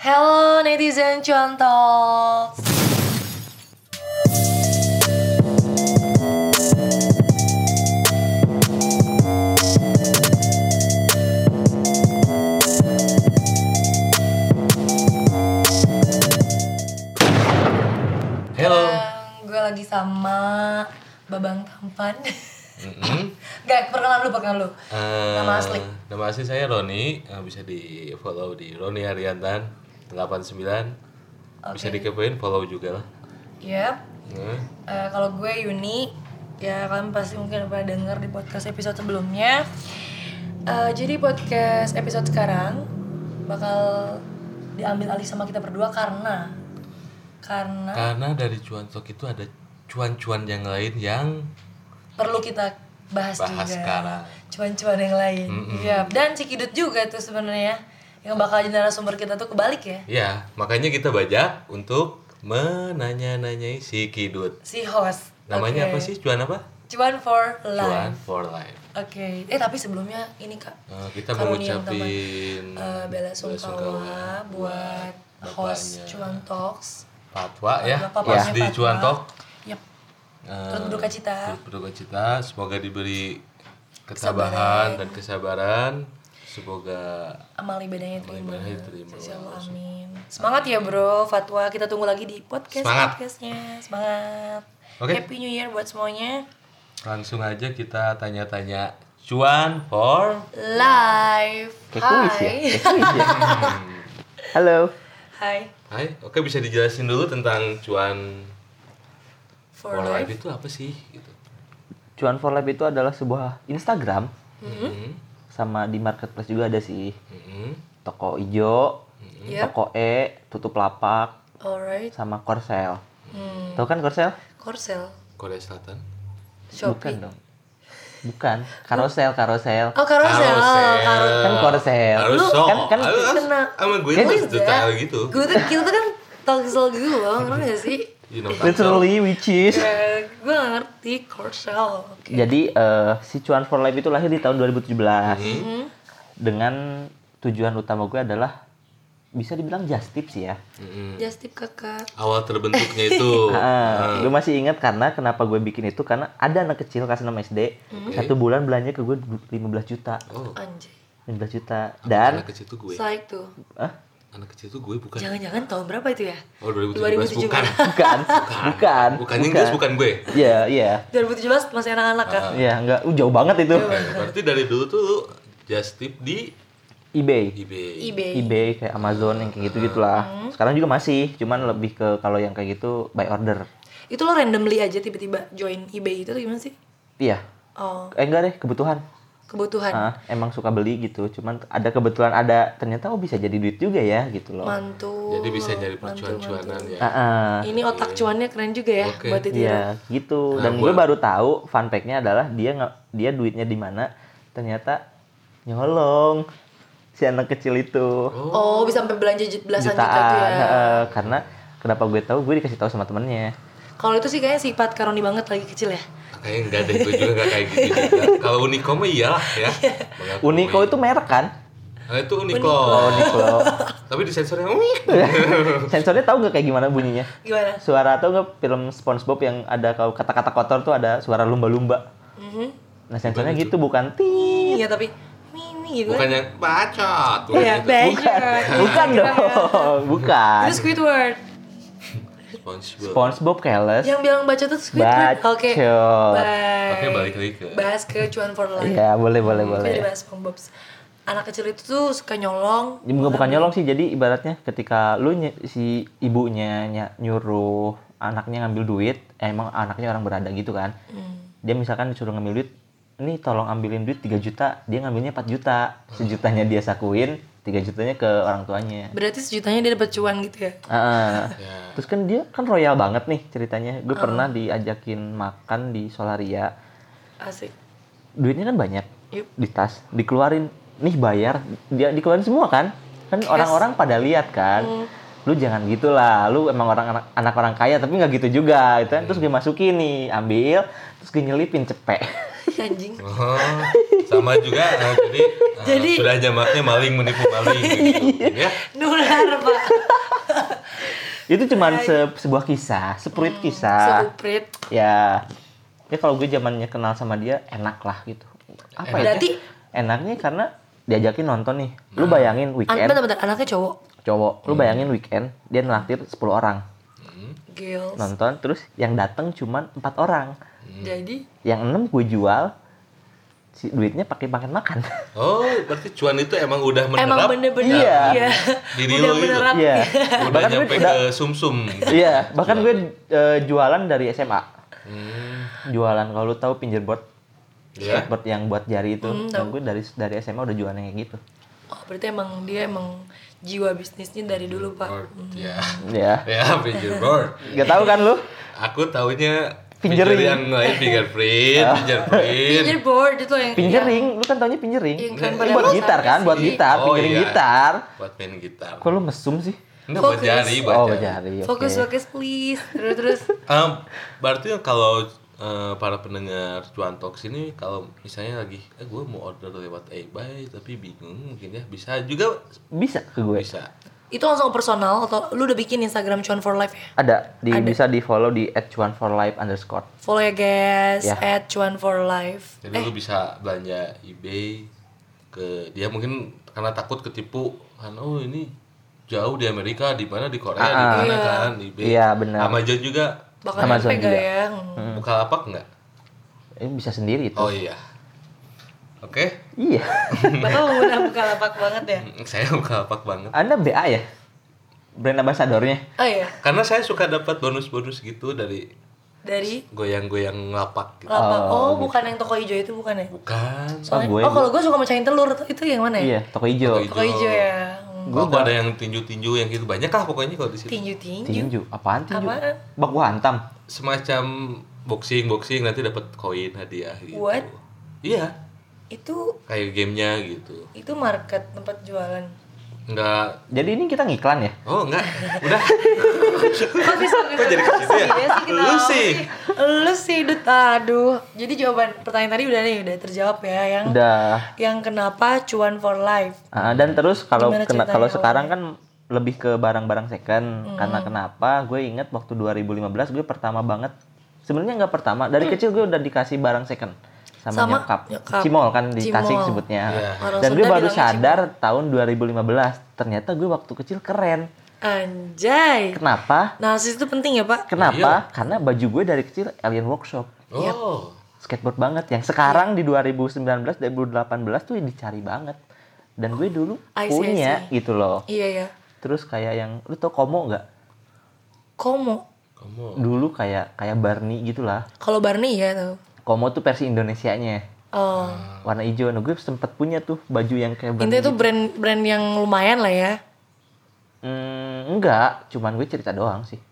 Hello netizen contoh. Hello. gue lagi sama Babang Tampan. Mm-mm. Gak, perkenalan lu, perkenalan lu. Eh, Nama asli. Nama asli saya Roni, Eh, bisa di follow di Roni Ariantan 89. Bisa dikepoin follow juga lah. Yep. Hmm. Eh, kalau gue Yuni, ya kalian pasti mungkin udah pernah denger di podcast episode sebelumnya. Eh, jadi podcast episode sekarang bakal diambil alih sama kita berdua karena karena Karena dari cuan talk itu ada cuan-cuan yang lain yang perlu kita bahas, Bahas juga sekarang. cuan-cuan yang lain iya dan Cikidut juga tuh sebenarnya yang bakal jadi narasumber kita tuh kebalik ya ya makanya kita bajak untuk menanya-nanyai si Kidut. si host Namanya Oke. apa sih? Cuan apa? cuan for Cuan life for life. oke eh tapi sebelumnya ini kak Eh, kita Karunia mengucapin Eh, bela sungkawa buat host bapaknya. cuan talks fatwa ya, bapaknya di. Cuan Talk. Yep. Turut berduka cita. turut berduka cita. Semoga diberi ketabahan dan kesabaran. Semoga amal ibadahnya Amal terima. Insya Allah, amin. Semangat ya bro, Fatwa. Kita tunggu lagi di podcast Semangat. podcastnya. Semangat. Oke. Happy New Year buat semuanya. langsung aja kita tanya-tanya cuan for kuis ya? Hai. Ya? Halo. Hai. Hai, oke bisa dijelasin dulu tentang cuan For, for life life. itu apa sih gitu. Cuan for Life itu adalah sebuah Instagram Mhm. Sama di marketplace juga ada sih. Mhm. Toko ijo, Yep. toko E, tutup lapak, Alright. sama Korsel. Hmm. Tahu kan Korsel? Korsel. Korea Selatan. Bukan Shopee. dong. Bukan, karosel, karosel. Oh, Karosel. Karosel. Karo- Kan Korsel. Harus Lu- kan- kan- kena. Sama gue tuh detail gitu. Gue tuh, kita tuh kan talksel gitu loh, ngerti gak sih? You know, Literally which is. Ya, gue gak ngerti Korsel. Oke. Jadi eh, si Cuan for Life itu lahir di tahun 2017. Hmm. Dengan tujuan utama gue adalah bisa dibilang just tips ya. Mhm. Just tip kakak. Awal terbentuknya itu. Ah, gue masih ingat karena kenapa gue bikin itu karena ada anak kecil kelas 6 SD satu bulan belanja ke gue 15 juta Oh, Anjay. 15 juta dan anak kecil tuh gue. Tuh. ah Anak kecil tuh gue bukan. Jangan-jangan tahun berapa itu ya? Oh, 2017 bukan. bukan. Bukan. Bukan. Inggris, bukan gue. Iya iya. 2017 masih anak-anak kan? Iya enggak. Uh, jauh banget itu. Eh, berarti dari dulu tuh lu just tip di eBay. eBay. eBay. eBay kayak Amazon yang kayak gitu gitulah sekarang juga masih cuman lebih ke kalau yang kayak gitu by order. Itu lo randomly aja tiba-tiba join eBay itu atau gimana sih? iya. Oh, eh enggak deh kebutuhan kebutuhan. ah, emang suka beli gitu cuman ada kebetulan ada ternyata oh bisa jadi duit juga ya gitu loh Mantul. Jadi bisa mantul, percuan-cuanan ya. Ah, ah. Ini otak cuannya keren juga ya Oke. buat itu. Iya, gitu. Nah, Dan gue baru tahu fun fact-nya adalah dia nggak dia duitnya di mana? Ternyata nyolong si anak kecil itu Oh, bisa sampai belanja belasan juta jutaan. tuh ya. Heeh, karena kenapa gue tahu gue dikasih tahu sama temennya. Kalau itu sih kayaknya sifat Karoni banget lagi kecil ya. Kayaknya enggak deh, gue juga enggak kayak gitu juga. Kalau Uniqlo mah iyalah ya. Uniqlo itu merek kan? Ah, itu Uniqlo. Oh, Uniqlo. Tapi di sensornya. Sensornya tahu nggak kayak gimana bunyinya? Gimana? Suara atau nggak film SpongeBob yang ada kalau kata-kata kotor tuh ada suara lumba-lumba. Mhm. Nah sensornya gitu bukan tit. Iya tapi mimi gitu. Bukan kan. yang bacot. bukan Iya, itu. bacot. Bukan Iya, dong, bukan. Itu Squidward. SpongeBob. SpongeBob keles. Yang bilang baca tuh Squidward. Oke. Bye. Oke, balik lagi ke Bahas ke cuan for life. Iya, boleh boleh Kita boleh. dibahas SpongeBob. Anak kecil itu tuh suka nyolong. Ya, bukan bukan nyolong sih, jadi ibaratnya ketika lu ny- si ibunya ny- nyuruh anaknya ngambil duit, eh, emang anaknya orang berada gitu kan. Hmm. Dia misalkan disuruh ngambil duit, ini tolong ambilin duit 3 juta, dia ngambilnya 4 juta. Sejutanya dia sakuin, 3 jutanya ke orang tuanya. Berarti sejutanya dia dapat cuan gitu ya. Ah, Ya. Terus kan dia kan royal banget nih ceritanya. Gue Oh. pernah diajakin makan di Solaria. Asik. Duitnya kan banyak Yup. di tas, dikeluarin. Nih bayar, dia dikeluarin semua kan? Kan orang-orang pada lihat kan. Hmm. Lu jangan gitulah, lu emang orang anak, anak orang kaya tapi nggak gitu juga gitu kan. Terus gue masukin nih, ambil, terus gue nyelipin cepek. Anjing. Oh, sama juga eh, jadi, eh, Jadi- sudah jamaknya maling menipu maling gitu. ya. Nular, Pak. Itu cuman se- sebuah kisah, sepurit kisah. Seuprit. Ya, ya kalau gue zamannya kenal sama dia enak lah gitu. Apa ya? Berarti- Enaknya karena diajakin nonton nih. Lu bayangin An weekend bentar, bentar, anaknya cowok. cowok, lu bayangin weekend dia naktir 10 orang Girls. nonton, terus yang datang cuman empat orang. Jadi Yang enam gue jual, si duitnya pakai makan makan. Oh, berarti cuan itu emang udah menerap. emang bener-bener Iya. iya. Diri Udah lo menerap. Iya. Udah Bahkan gue nyampe udah- ke sumsum. Iya, bahkan gue eh, jualan dari SMA. Hmm, Jualan kalau lu tahu fingerboard, ya. skateboard yang buat jari itu. Hmm, Dan gue dari dari SMA udah jualan yang kayak gitu. Oh, berarti emang dia emang jiwa bisnisnya dari dulu, Pak. Board, ya. Ya. Ya, fingerboard. Gak tahu kan lu? Aku taunya Fingering. finger yang lain fingerprint, fingerprint. Fingerboard itu yang Pinjering, lu kan taunya pinjering. Yang buat gitar kan, buat gitar, Oh, pinjering iya. gitar. Buat main gitar. Kok lu mesum sih? Enggak buat Fokus. jari, buat Oh, jari. jari. oke. Fokus fokus please. Terus terus. Um, berarti kalau eh, para pendengar Cuan Talks ini kalau misalnya lagi eh gue mau order lewat eBay tapi bingung mungkin ya bisa juga Bisa ke gue. bisa. Itu langsung personal atau lu udah bikin Instagram Cuan for Life ya? Ada, di, bisa di follow di @cuanforlife underscore. Follow ya guys, Ya. at Cuan for Life. Jadi lu bisa belanja eBay ke dia mungkin karena takut ketipu kan oh ini jauh di Amerika di mana di Korea di Ah, mana Iya. kan eBay. Iya, benar. Amazon juga Bakal Amazon juga. ya? buka lapak nggak? Ini bisa sendiri itu. Oh iya. Oke, Iya. Bapak pengguna Bukalapak banget ya? saya buka lapak banget. Anda BA ya? Brand ambassadornya? Oh iya, Karena saya suka dapat bonus-bonus gitu dari dari goyang-goyang lapak gitu. lapak. Oh, bukan yang toko hijau itu bukan ya? Bukan. Soalnya, gue- oh kalau gue suka mecahin telur, itu yang mana ya? Iya, toko hijau. Toko Toko hijau ya. Hmm. Kok ada yang tinju-tinju yang gitu banyak lah pokoknya kalau di situ. Tinju-tinju. Tinju. Apaan tinju? Apaan? Bak gua hantam. Semacam boxing boxing nanti dapat koin hadiah gitu. What? Iya, Itu kayak gamenya gitu. itu market tempat jualan. Enggak. Jadi ini kita ngiklan ya? Oh enggak. Udah. Kok bisa Kok jadi ke situ ya? Iya sih, Lu sih. Lu sih, Dut. Aduh. Jadi jawaban pertanyaan tadi udah nih, udah terjawab ya. Yang Udah. yang kenapa cuan for life. Ah, dan terus kalau kena- kalau sekarang kan lebih ke barang-barang second Hmm. karena kenapa gue inget waktu 2015 gue pertama banget sebenarnya nggak pertama dari Hmm. kecil gue udah dikasih barang second sama, Sama nyokap. nyokap. cimol kan di Cimol. Tasik sebutnya Iya. Orang dan gue baru sadar tahun 2015 ternyata gue waktu kecil keren Anjay. kenapa Narsis itu penting ya, Pak? kenapa karena baju gue dari kecil Alien Workshop Oh. skateboard banget yang sekarang di 2019 2018 tuh dicari banget dan gue dulu I see, I punya see. gitu loh Iya ya. terus kayak yang lu tau komo nggak Komo. Kamu dulu kayak kayak Barney gitulah Kalau Barney ya tahu. Komo tuh versi Indonesianya Oh. warna hijau nah gue sempet punya tuh baju yang kayak Barney Intinya itu gitu. brand brand yang lumayan lah ya. Hmm, enggak cuman gue cerita doang sih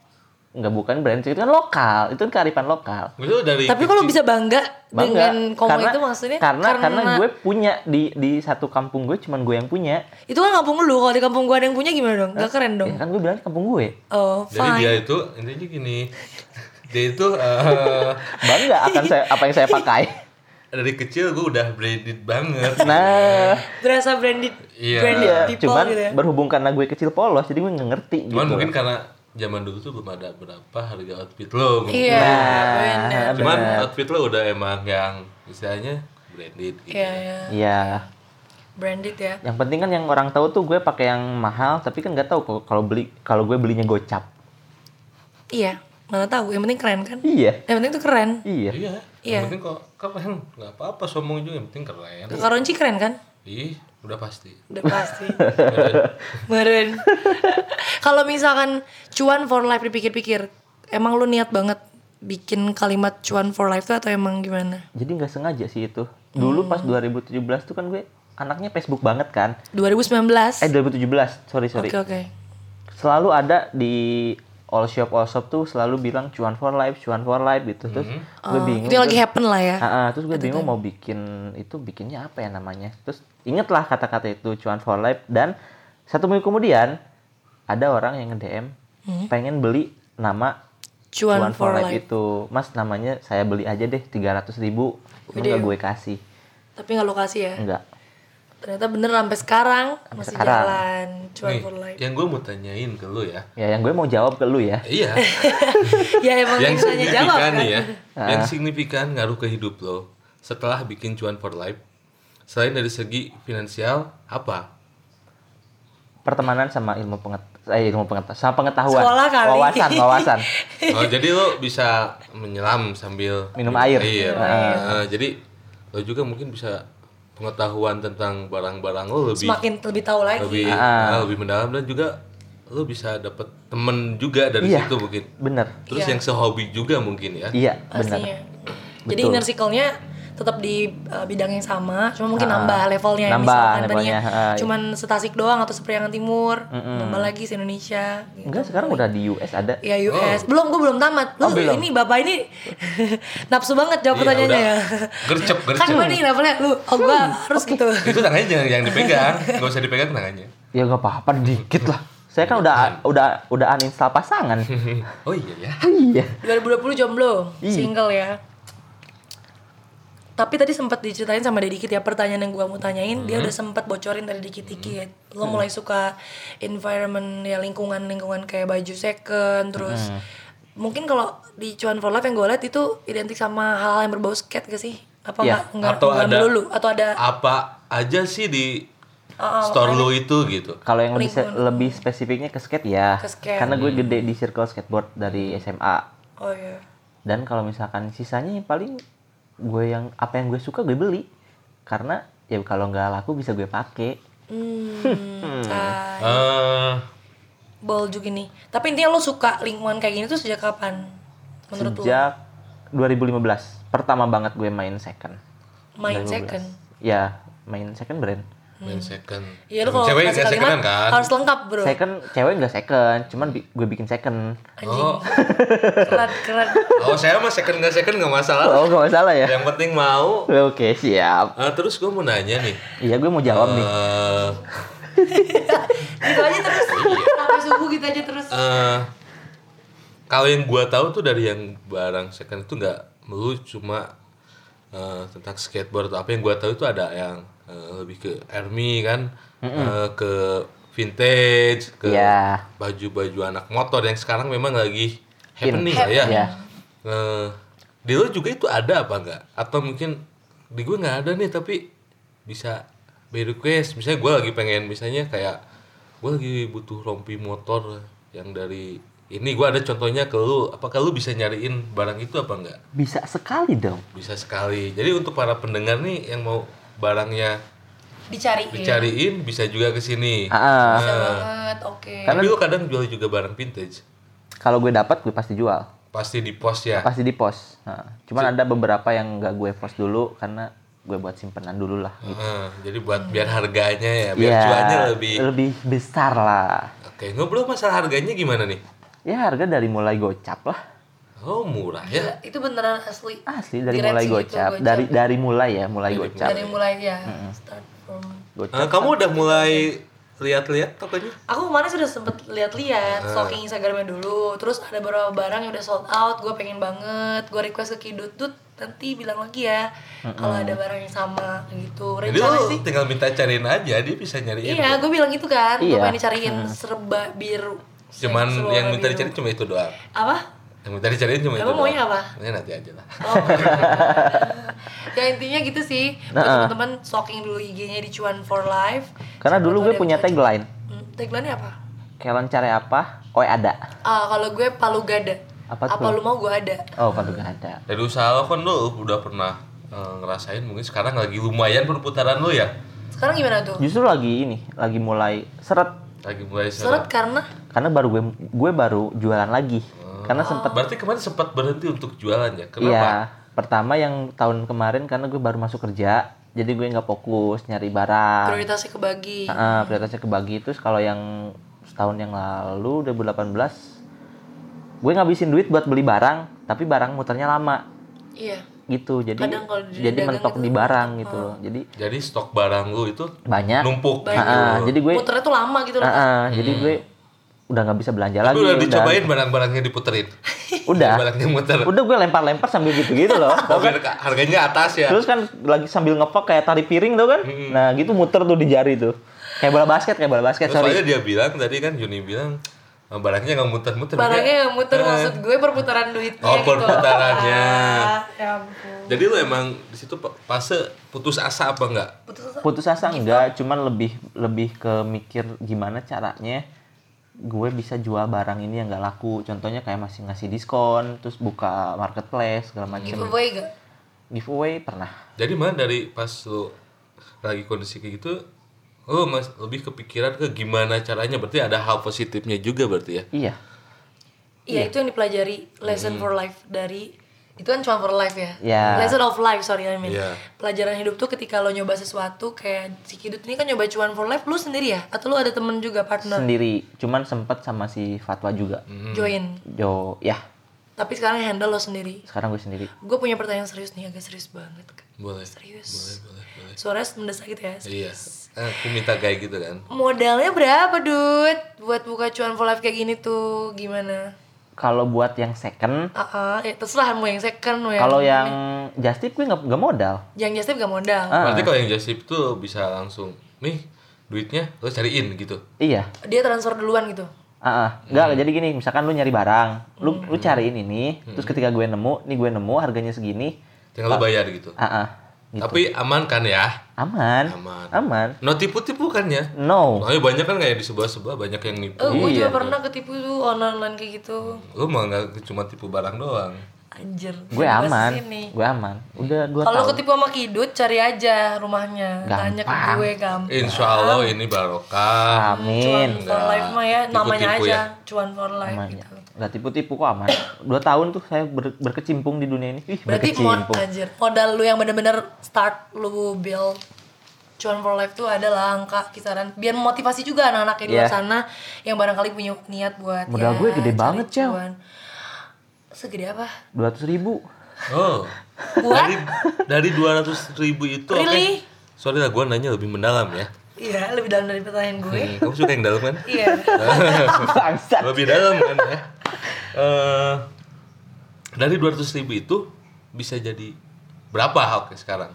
enggak bukan brand itu kan lokal itu kan kearifan lokal itu dari Tapi kalau bisa bangga, Bangga. dengan komo karena, itu maksudnya karena, karena gue punya di di satu kampung gue cuman gue yang punya itu kan kampung lu. Kalau di kampung gua ada yang punya gimana dong? Gak keren dong. ya kan gue bilang kampung gue Oh, Jadi fine. dia itu intinya gini. Dia itu eh, bangga akan saya apa yang saya pakai dari kecil gue udah branded banget. nah Berasa branded Iya. branded iya people cuman gitu ya. berhubung karena gue kecil polos jadi gue nggak ngerti Cuman gitu mungkin karena zaman dulu tuh belum ada berapa harga outfit lo. mungkin. Iya, Nah, benar. Cuman bener. outfit lo udah emang yang istilahnya branded gitu. Iya, iya. iya Branded ya. yang penting kan yang orang tahu tuh gue pakai yang mahal tapi kan nggak tahu kalau beli kalau gue belinya gocap Iya, mana tahu. Yang penting keren kan? iya Yang penting tuh keren. iya Iya. Iya. Yang penting kok keren, nggak apa-apa sombong juga yang penting keren. Kakak Ronci keren kan? Ih, udah pasti. Udah pasti. Meren. Kalau misalkan cuan for life dipikir-pikir, emang lu niat banget bikin kalimat cuan for life tuh atau emang gimana? jadi nggak sengaja sih itu dulu pas 2017 tuh kan gue anaknya Facebook banget kan 2019. eh 2017 sorry sorry Oke oke. selalu ada di all shop all shop tuh selalu bilang cuan for life cuan for life gitu terus gue Oh, bingung itu lagi terus- happen lah ya. Ah, terus gue bingung mau bikin itu bikinnya apa ya namanya terus inget lah kata-kata itu cuan for life dan satu minggu kemudian ada orang yang nge DM Hmm. pengen beli nama Cuan for life. itu mas namanya saya beli aja deh 300 ribu Gede nggak ya? gue kasih Tapi nggak lokasi ya. enggak Ternyata bener sampai sekarang masih sekarang. jalan Cuan Nih, for life. yang gue mau tanyain ke lu ya. ya yang gue mau jawab ke lu ya Iya. ya emang yang ditanya jawab signifikan kan. nih ya. Yang signifikan ngaruh ke hidup lo setelah bikin cuan for life. Selain dari segi finansial, apa? pertemanan sama ilmu pengetahuan eh, ilmu pengetahuan sama pengetahuan Sekolah kali. wawasan wawasan Oh, jadi lo bisa menyelam sambil Minum air. Iya. Minum air. Nah, jadi lo juga mungkin bisa pengetahuan tentang barang-barang lo lebih Semakin lebih tahu lagi. lebih Ah. ah, lebih mendalam dan juga lo bisa dapet temen juga dari Iya. situ mungkin. bener Terus Iya. yang sehobi juga mungkin ya. iya bener Pastinya. Jadi Betul. inner circle-nya tetap di uh, bidang yang sama, cuma mungkin Ah, nambah levelnya ya, nambah misalkan levelnya, tadinya iya. cuman setasik doang atau sepriangan timur, nambah lagi se Indonesia. Gitu. enggak sekarang udah di US ada Ya US. Belum, gue belum tamat. Lu Oh, belum. ini bapak ini nafsu banget jawab Iya, pertanyaannya ya. Gercep, Kan gercep. gue nih levelnya lu, oh gua harus gitu. Itu tangannya jangan yang dipegang, nggak usah dipegang tangannya. ya nggak apa-apa dikit lah saya kan udah udah udah uninstall pasangan Oh iya ya. iya 2020 jomblo, Iya. single ya. Tapi tadi sempat diceritain sama Deddy Dikit ya pertanyaan yang gua mau tanyain, dia udah sempat bocorin tadi dikit-dikit. Lo mulai suka environment ya lingkungan-lingkungan kayak baju second terus mungkin kalau di Cuan for Life yang gue liat itu identik sama hal yang berbau skate gak sih? Apa Iya. enggak enggak Atau enggak ada melulu atau ada apa aja sih di Oh, oh, store lo itu gitu. kalau yang lebih lebih spesifiknya ke skate ya Ke skate. karena gue gede di circle skateboard dari SMA oh iya. dan kalau misalkan sisanya yang paling gue yang apa yang gue suka gue beli karena ya kalau nggak laku bisa gue pakai Hmm, ah, Eh, ball juga nih. Tapi intinya lo suka lingkungan kayak gini tuh sejak kapan? Menurut lo? sejak 2015 pertama banget gue main second Main 2015. second. ya main second brand main second. Iya lo kalau Cewek nggak secondan kan? harus lengkap bro. second cewek nggak second cuman bi- gue bikin second Anjing. Oh, Keren keren. oh saya mah second nggak second nggak masalah. oh nggak masalah ya Yang penting mau. oke siap Eh, terus gue mau nanya nih. iya gue mau jawab nih eh, gitu aja terus. Sampai subuh gitu aja terus. eh, kalau yang gua tahu tuh dari yang barang second itu nggak melulu cuma eh, tentang skateboard atau apa yang gua tahu itu ada yang eh, lebih ke army kan. Eh, ke vintage ke Iya. baju-baju anak motor yang sekarang memang lagi In. happening lah ya. Iya. Eh, di lo juga itu ada apa enggak? Atau mungkin di gue nggak ada nih tapi bisa by request. Misalnya gue lagi pengen misalnya kayak gue lagi butuh rompi motor yang dari ini. Gue ada contohnya ke lu apakah lu bisa nyariin barang itu apa enggak? Bisa sekali dong. Bisa sekali. Jadi untuk para pendengar nih yang mau barangnya Dicari. dicariin bisa juga ke sini Ah, Bisa banget. Oke. tapi lu kadang jual juga barang vintage kalau gue dapat gue pasti jual pasti di post ya pasti di post nah, cuman ada beberapa yang nggak gue post dulu karena gue buat simpenan dulu lah gitu. Ah, jadi buat biar harganya ya biar Iya, cuannya lebih lebih besar lah Oke, ngobrol masalah harganya gimana nih? ya harga dari mulai gocap lah Oh, murah ya. Gila, itu beneran asli. asli dari mulai gocap. itu, dari dari mulai ya mulai Dari gocap Dari mulai ya. Start from. gocap Eh, kamu udah mulai lihat-lihat tokonya? Aku kemarin sudah sempet lihat-lihat Ah. stalking Instagramnya dulu. Terus ada beberapa barang yang udah sold out. Gue pengen banget. Gue request ke Kidut Dut nanti bilang lagi ya kalau ada barang yang sama gitu. Jadi Rencana lu sih. tinggal minta cariin aja, dia bisa nyariin. Iya, gue bilang gitu kan. Gue Iya. pengen dicariin serba biru. Cuman yang minta biru. dicariin cuma itu doang. Apa? Yang minta dicariin cuma itu Emang doang. maunya apa? Ya nanti aja lah. Oh. ya intinya gitu sih. Buat Nah, teman-teman stalking dulu IG-nya di Cuan for Life. karena Siapa dulu gue punya tagline Hmm, tagline-nya apa? kalian cari apa oh ada Ah, kalau gue palu gada. Apa Apa tuh? lu mau gue ada? oh kalau gak ada Dari usaha lo kan lu udah pernah eh, ngerasain mungkin sekarang lagi lumayan perputaran lu ya. Sekarang gimana tuh? justru lagi ini lagi mulai seret Lagi mulai Seret karena karena baru gue gue baru jualan lagi karena Oh. sempet Berarti kemarin sempat berhenti untuk jualan ya? Kenapa? iya pertama yang tahun kemarin karena gue baru masuk kerja jadi gue nggak fokus nyari barang prioritasnya kebagi. Ah, prioritasnya kebagi terus kalau yang setahun yang lalu 2018 gue ngabisin duit buat beli barang tapi barang muternya lama Iya. gitu jadi Kadang kalau di jadi mentok gitu, di barang gitu loh jadi Jadi stok barang lu itu banyak numpuk Ah, gitu. ah, jadi gue Muternya tuh lama gitu loh. ah, ah, jadi gue udah nggak bisa belanja lagi. udah dicobain barang-barangnya diputerin. Udah. Barangnya muter. Udah gue lempar-lempar sambil gitu-gitu loh. Oh, biar ka- harganya atas ya. Terus kan lagi sambil ngepok kayak tali piring tuh kan. Nah, gitu muter tuh di jari tuh. Kayak bola basket, kayak bola basket, Terus sorry. soalnya dia bilang tadi kan Juni bilang "Ah, barangnya nggak muter-muter. Barangnya yang muter Eh. maksud gue perputaran duitnya Oh, gitu. perputarannya. Ah, ya ampun. Jadi lu emang di situ fase putus asa apa enggak? Putus asa. Putus asa enggak, cuman lebih lebih ke mikir gimana caranya gue bisa jual barang ini yang nggak laku. Contohnya kayak masih ngasih diskon, terus buka marketplace segala macam. Giveaway gak? Giveaway pernah. Jadi mana dari pas lu lagi kondisi kayak gitu, lu mas lebih kepikiran ke gimana caranya? Berarti ada hal positifnya juga berarti ya? Iya. Iya itu yang dipelajari lesson for life dari itu kan cuma for life ya. Ya. Lesson of life sorry I mean. Iya. Pelajaran hidup tuh ketika lo nyoba sesuatu kayak si Kidut ini kan nyoba cuan for life lu sendiri ya atau lu ada temen juga partner Sendiri, cuman sempet sama si Fatwa juga. join. Jo, ya, Tapi sekarang handle lo sendiri. sekarang gue sendiri. Gue punya pertanyaan serius nih agak serius banget. Boleh. Serius. Boleh, boleh, boleh. Suaranya mendesak gitu ya. Iya. Aku minta kayak gitu kan. Modalnya berapa, Dut? Buat buka cuan for life kayak gini tuh gimana? Kalau buat yang second, Ah, ah, ya terserah mau yang second mau yang kalau yang just tip gue nggak nggak modal. yang just tip gak modal. Ah. Berarti kalau yang jasip tuh bisa langsung nih duitnya lo cariin gitu. Iya. Dia transfer duluan gitu. Ah, ah. nggak jadi gini, misalkan lu nyari barang, lu lu cariin ini, terus ketika gue nemu, nih gue nemu harganya segini, Tinggal lo bayar gitu. ah, ah. Gitu. Tapi aman kan ya? aman, Aman. aman. No tipu-tipu kan ya? No, Soalnya banyak kan kayak di sebelah-sebelah banyak yang nipu. Oh, gue Iya. juga pernah ketipu tuh online kayak gitu. Lo mah nggak cuma tipu barang doang. Anjir. gue aman, gue aman. Udah dua Kalau ketipu sama Kidut, cari aja rumahnya. Tanya ke gue gampang. Insya Allah ini barokah. Amin. Cuan for life mah ya, namanya aja. ya? Cuan for life Namanya. gitu. Nggak tipu-tipu kok aman. Dua tahun tuh saya ber- berkecimpung di dunia ini. Ih, Berarti mod, berkecimpung. anjir, modal lu yang bener-bener start lu build cuan for life tuh adalah angka kisaran biar motivasi juga anak-anak di luar Iya. sana yang barangkali punya niat buat Modal ya, gue gede banget, Cel. cuan. segede apa? Dua ratus ribu. Oh. Dari dari 200 ribu itu oke. Really? Sorry lah gue nanya lebih mendalam ya. Iya, lebih dalam dari pertanyaan gue. Hmm, kamu suka yang dalam kan? Iya. Bangsat. lebih dalam kan ya. Eh, dari 200 ribu itu bisa jadi berapa oke sekarang?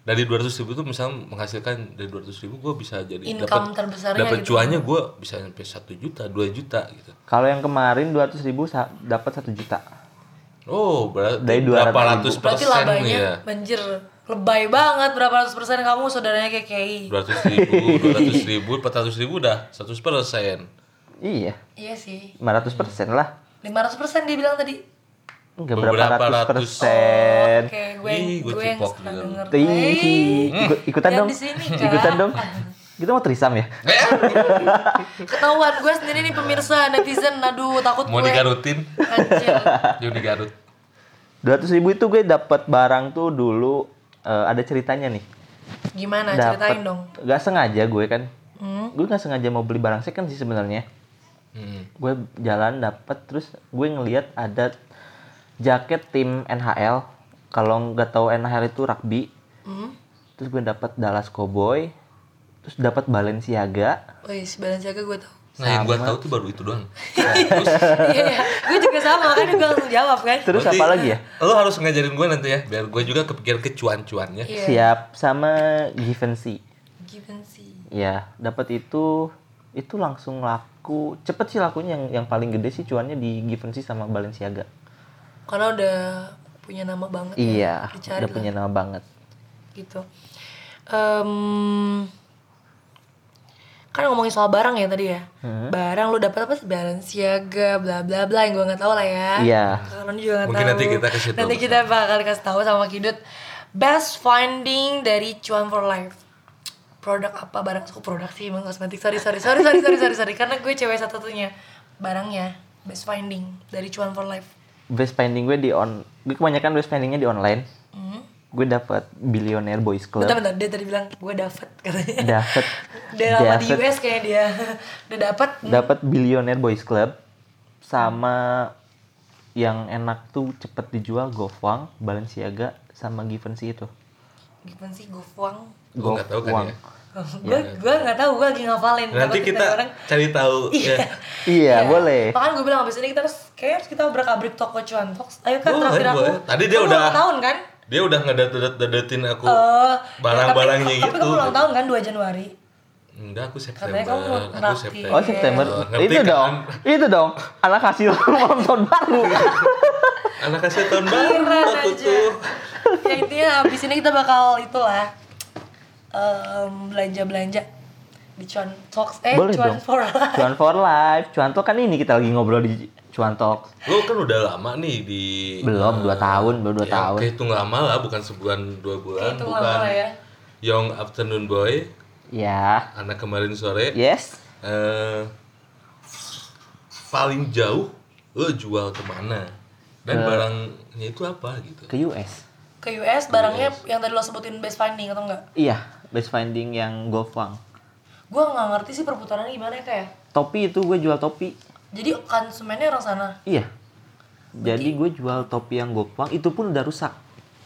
Dari 200 ribu itu misalnya menghasilkan dari 200 ribu gue bisa jadi Income terbesarnya dapat gitu. cuannya gue bisa sampai 1 juta, 2 juta gitu. Kalau yang kemarin dua ratus ribu sa- dapat satu juta. Oh, berarti Dari 200 berapa ribu. ratus Berarti persen ya? banjir. Lebay banget berapa ratus persen kamu saudaranya kayak KI. 200 ribu, 200 ribu, 400 ribu udah 100 persen. Iya, Iya sih. 500 persen lah. 500 persen dia bilang tadi. Enggak Beberapa berapa ratus ratus. persen. Oke, gue, Ih, gue gue yang cipok suka juga. denger. Ih, Hey, ikut- ikutan dong. di sini, Kak. Ikutan dong. Kita mau trisam ya? Eh, Ketahuan gue sendiri nih pemirsa netizen, aduh takut mau gue. digarutin? Anjir. Yuk digarut. 200 ribu itu gue dapat barang tuh dulu eh, ada ceritanya nih. Gimana Dapet- ceritain dong. Gak sengaja gue kan. Hmm? Gue gak sengaja mau beli barang second sih sebenarnya. Hmm. Gue jalan dapet terus gue ngeliat ada jaket tim NHL. Kalau nggak tahu NHL itu rugby. Hmm? Terus gue dapet Dallas Cowboy. Terus dapat Balenciaga. Wih, Balenciaga gue tau. Nah, yang gue tahu tuh baru itu doang. Iya, iya. gue juga sama kan gue langsung jawab kan. Terus Berarti apa lagi ya? Lo harus ngajarin gue nanti ya, biar gue juga kepikiran ke cuan-cuannya. Iya. Siap sama Givenchy. Givenchy. Ya, dapat itu itu langsung laku. Cepet sih lakunya yang yang paling gede sih cuannya di Givenchy sama Balenciaga. Karena udah punya nama banget ya. Iya, Dicari udah lah, punya nama banget. gitu. Em, kan ngomongin soal barang ya tadi ya. Hmm. Barang lu dapat apa sih? Balenciaga, bla bla bla yang gue nggak tahu lah ya. Iya. Kalian juga nggak Mungkin tahu. nanti kita kasih tahu Nanti kita bakal kasih tahu sama Kidut. Best finding dari Cuan for Life. Produk apa barang? Kok produk sih emang kosmetik? Sorry sorry sorry sorry sorry sorry sorry. Karena gue cewek satu-satunya. Barangnya best finding dari Cuan for Life. Best spending gue di on, gue kebanyakan best spendingnya di online. Gue dapat Billionaire Boys Club. Bentar bentar dia tadi bilang gue dapet katanya. Dapat Udah lama di dapat US kayak dia. Udah dapet. dapat Billionaire Boys Club sama yang enak tuh cepet dijual Gofwang, Balenciaga sama Givenchy itu. Gimana sih Gofwang? Gue nggak tahu kan Gofwang. ya. gue gue nggak tahu gue lagi ngafalin Nanti kita orang cari tahu Iya. ya. Iya, boleh. Makanya gue bilang abis ini kita harus kayak harus kita obrak abrik toko cuan Talks. Ayo kan Boleh, traktir aku. boleh. Tadi dia Kamu udah- tahun kan? Dia udah ngedet-dedetin aku Oh, barang-barangnya ya, tapi, gitu. Tapi kamu ulang tahun kan 2 Januari. Enggak, aku September. Kamu Aku. September. Oh September, Oh, ngerti itu kan? dong, itu dong, anak hasil malam tahun baru. Anak kasih tahun baru aku aja. tuh. ya intinya abis ini kita bakal itulah belanja belanja di cuan talks eh Boleh cuan dong. for life. Cuan for life, cuan talk kan ini kita lagi ngobrol di cuan talk. Lu kan udah lama nih di Belum dua tahun, baru dua ya, tahun. Kehitung lama lah, bukan sebulan dua bulan, itu bukan lama lah ya Young Afternoon Boy, Ya, anak kemarin sore. yes. eh, paling jauh lo jual ke mana? Dan barangnya itu apa gitu? Ke US. ke US barangnya yang tadi lo sebutin best finding atau enggak Iya, best finding yang Gofang. gue nggak ngerti sih perputarannya gimana ya kayak Topi itu gue jual topi. Jadi konsumennya orang sana Iya. Jadi gue jual topi yang Gofang itu pun udah rusak.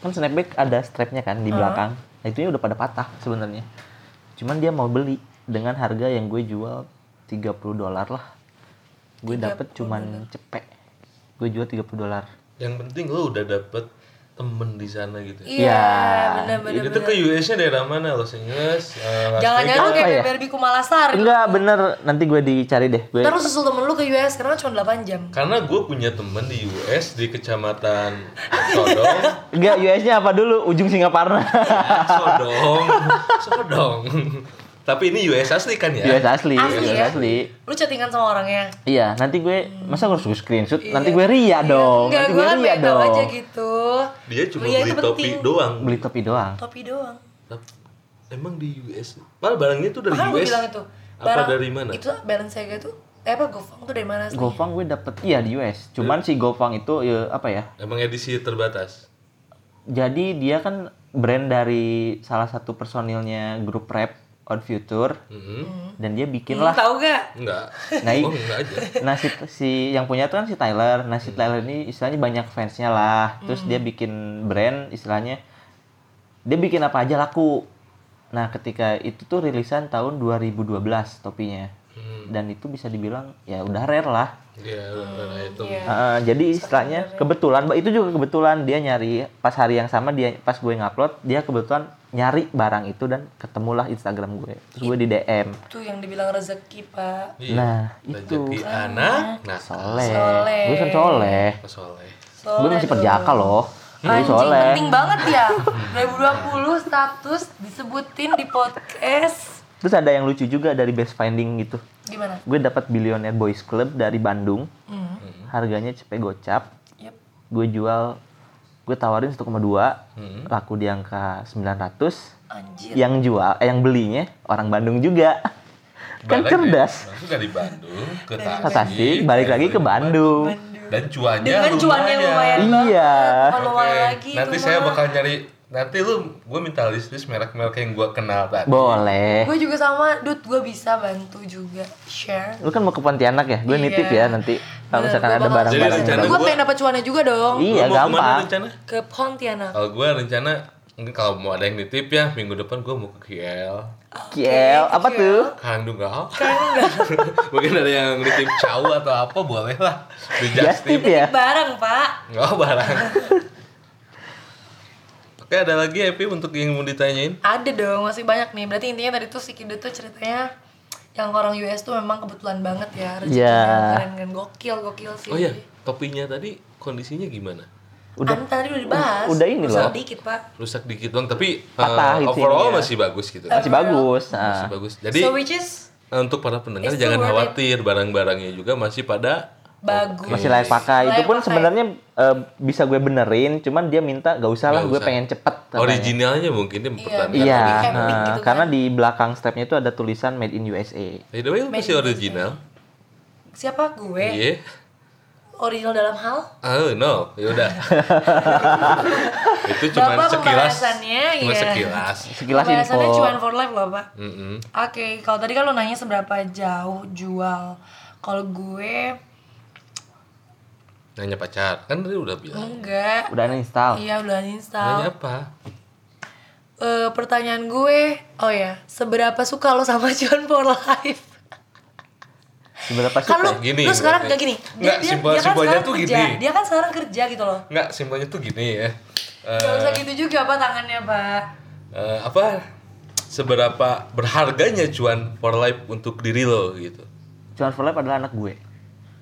Kan snapback ada strapnya kan di belakang. Nah, itunya udah pada patah sebenarnya. Cuman dia mau beli dengan harga yang gue jual 30 dolar lah. Gue dapet cuman cepek. Gue jual 30 dolar. Yang penting lo udah dapet temen di sana gitu. iya Ya, bener-bener Itu ke US-nya daerah mana? Los Angeles? Las jangan-jangan kayak ya? Barbie Kumalasar Enggak bener, nanti gue dicari deh. Gue lo susul temen lu ke US karena cuma 8 jam Karena gue punya temen di US di kecamatan Sodong, enggak US-nya apa dulu? Ujung Singaparna. Sodong, Sodong. Tapi ini US asli kan ya? US asli, Asli US ya? asli. lu chattingan sama orangnya Iya, nanti gue masa gue harus gue screenshot? Nanti gue ria dong. Enggak, nanti gue gue kan ria dong. aja gitu Dia cuma Ria beli topi penting. doang. Beli topi doang. topi doang Emang di US? Padahal barangnya itu dari gue US. bilang itu Apa dari mana? itu Balenciaga itu eh apa Gofang tuh dari mana aslinya? Gofang gue dapet iya di US. Cuman si Gofang itu ya apa ya? Emang edisi terbatas. Jadi dia kan brand dari salah satu personilnya grup rap Odd Future Mhm. dan dia bikin lah. tahu gak Enggak. Nah, oh, enggak aja. Nah si, si yang punya tuh kan si Tyler. Nah si Tyler ini istilahnya banyak fansnya lah. Terus dia bikin brand istilahnya dia bikin apa aja laku. Nah ketika itu tuh rilisan tahun 2012 topinya. Hmm. Dan itu bisa dibilang ya udah rare lah. Iya, udah itu. Iya. Heeh, jadi istilahnya kebetulan, Mbak, itu juga kebetulan dia nyari pas hari yang sama dia pas gue ngupload dia kebetulan nyari barang itu dan ketemulah Instagram gue. Terus gue di DM. itu yang dibilang rezeki pak Iya. Nah, Rezeki itu. anak, nah Soleh. Soleh. Gue kan soleh. soleh. gue masih perjaka loh. Gue Anjing soleh. penting banget ya 2020 status disebutin di podcast Terus ada yang lucu juga dari best finding gitu. gimana Gue dapat Billionaire Boys Club dari Bandung. hmm. Harganya cepet gocap. Yep. Gue jual gue tawarin 1,2, Hmm. laku di angka 900. anjir Yang jual, eh yang belinya orang Bandung juga. Kan Balik cerdas. Langsung dari Bandung ke Ke Tasik. Tasik, balik lagi ke Bandung. Dan cuannya dengan cuan yang lumayan Iya. kalau Oke, lumayan lagi nanti saya bakal nyari nanti lu gue minta list list merek-merek yang gue kenal tadi. Boleh. gue juga sama dud gue bisa bantu juga share Lu kan mau ke Pontianak ya? Gue Iya. nitip ya nanti. Kalau misalkan gua ada barang-barang. Jadi gue gua- pengen dapat cuannya juga dong Iya, Lu mau ke mana gampang. rencana? ke Pontianak Kalau gue rencana mungkin kalau mau ada yang nitip ya minggu depan gue mau ke KL. Kiel, apa Kiel. tuh? Kandunggal. enggak mungkin ada yang nitip caw atau apa boleh lah. Di Just Just tip Tip. ya? barang pak Nggak barang. Oke ada lagi Epi untuk yang mau ditanyain? ada dong masih banyak nih berarti intinya tadi tuh si Kido tuh ceritanya yang orang US tuh memang kebetulan banget ya rezekinya Iya. keren kan gokil gokil sih Oh iya, topinya tadi kondisinya gimana? Udah. Kan tadi udah dibahas Udah ini Rusak loh. dikit pak Rusak dikit doang, tapi Patah uh, itu overall ininya. masih bagus gitu. Masih bagus. Masih Nah. bagus. Jadi so which is uh, untuk para pendengar It's jangan khawatir, barang-barangnya juga masih pada bagus Masih layak pakai. Layak Itu pun pakai. sebenarnya eh, bisa gue benerin, cuman dia minta gak usah lah, gue usah. pengen cepet. katanya. originalnya mungkin dia mempertahankan. Iya, Lebih handmade nah, gitu kan. karena di belakang strapnya itu ada tulisan Made in USA. By the way, lu masih original? siapa gue Iya. original dalam hal Oh no, ya udah. Itu cuma Bapak sekilas. pembahasannya, Cuma iya. sekilas. Sekilas Pembahasannya info. cuan for life loh pak Mm-mm. Oke, kalau tadi kan lo nanya seberapa jauh jual. Kalau gue Nanya pacar, kan tadi udah bilang. enggak. Udah uninstall. Iya udah Nanya install. apa? eh, pertanyaan gue, oh ya, seberapa suka lo sama Cuan for Life? Seberapa Kan lu, suka? Gini, lu sekarang gak gini. Nggak, simpel- simpelnya sekarang tuh kerja. gini. Dia kan sekarang kerja gitu loh. Nggak, simpelnya tuh gini ya. Eh, Gak usah gitu juga apa tangannya, Pak. eh, apa seberapa berharganya cuan for life untuk diri lo gitu. Cuan for life adalah anak gue.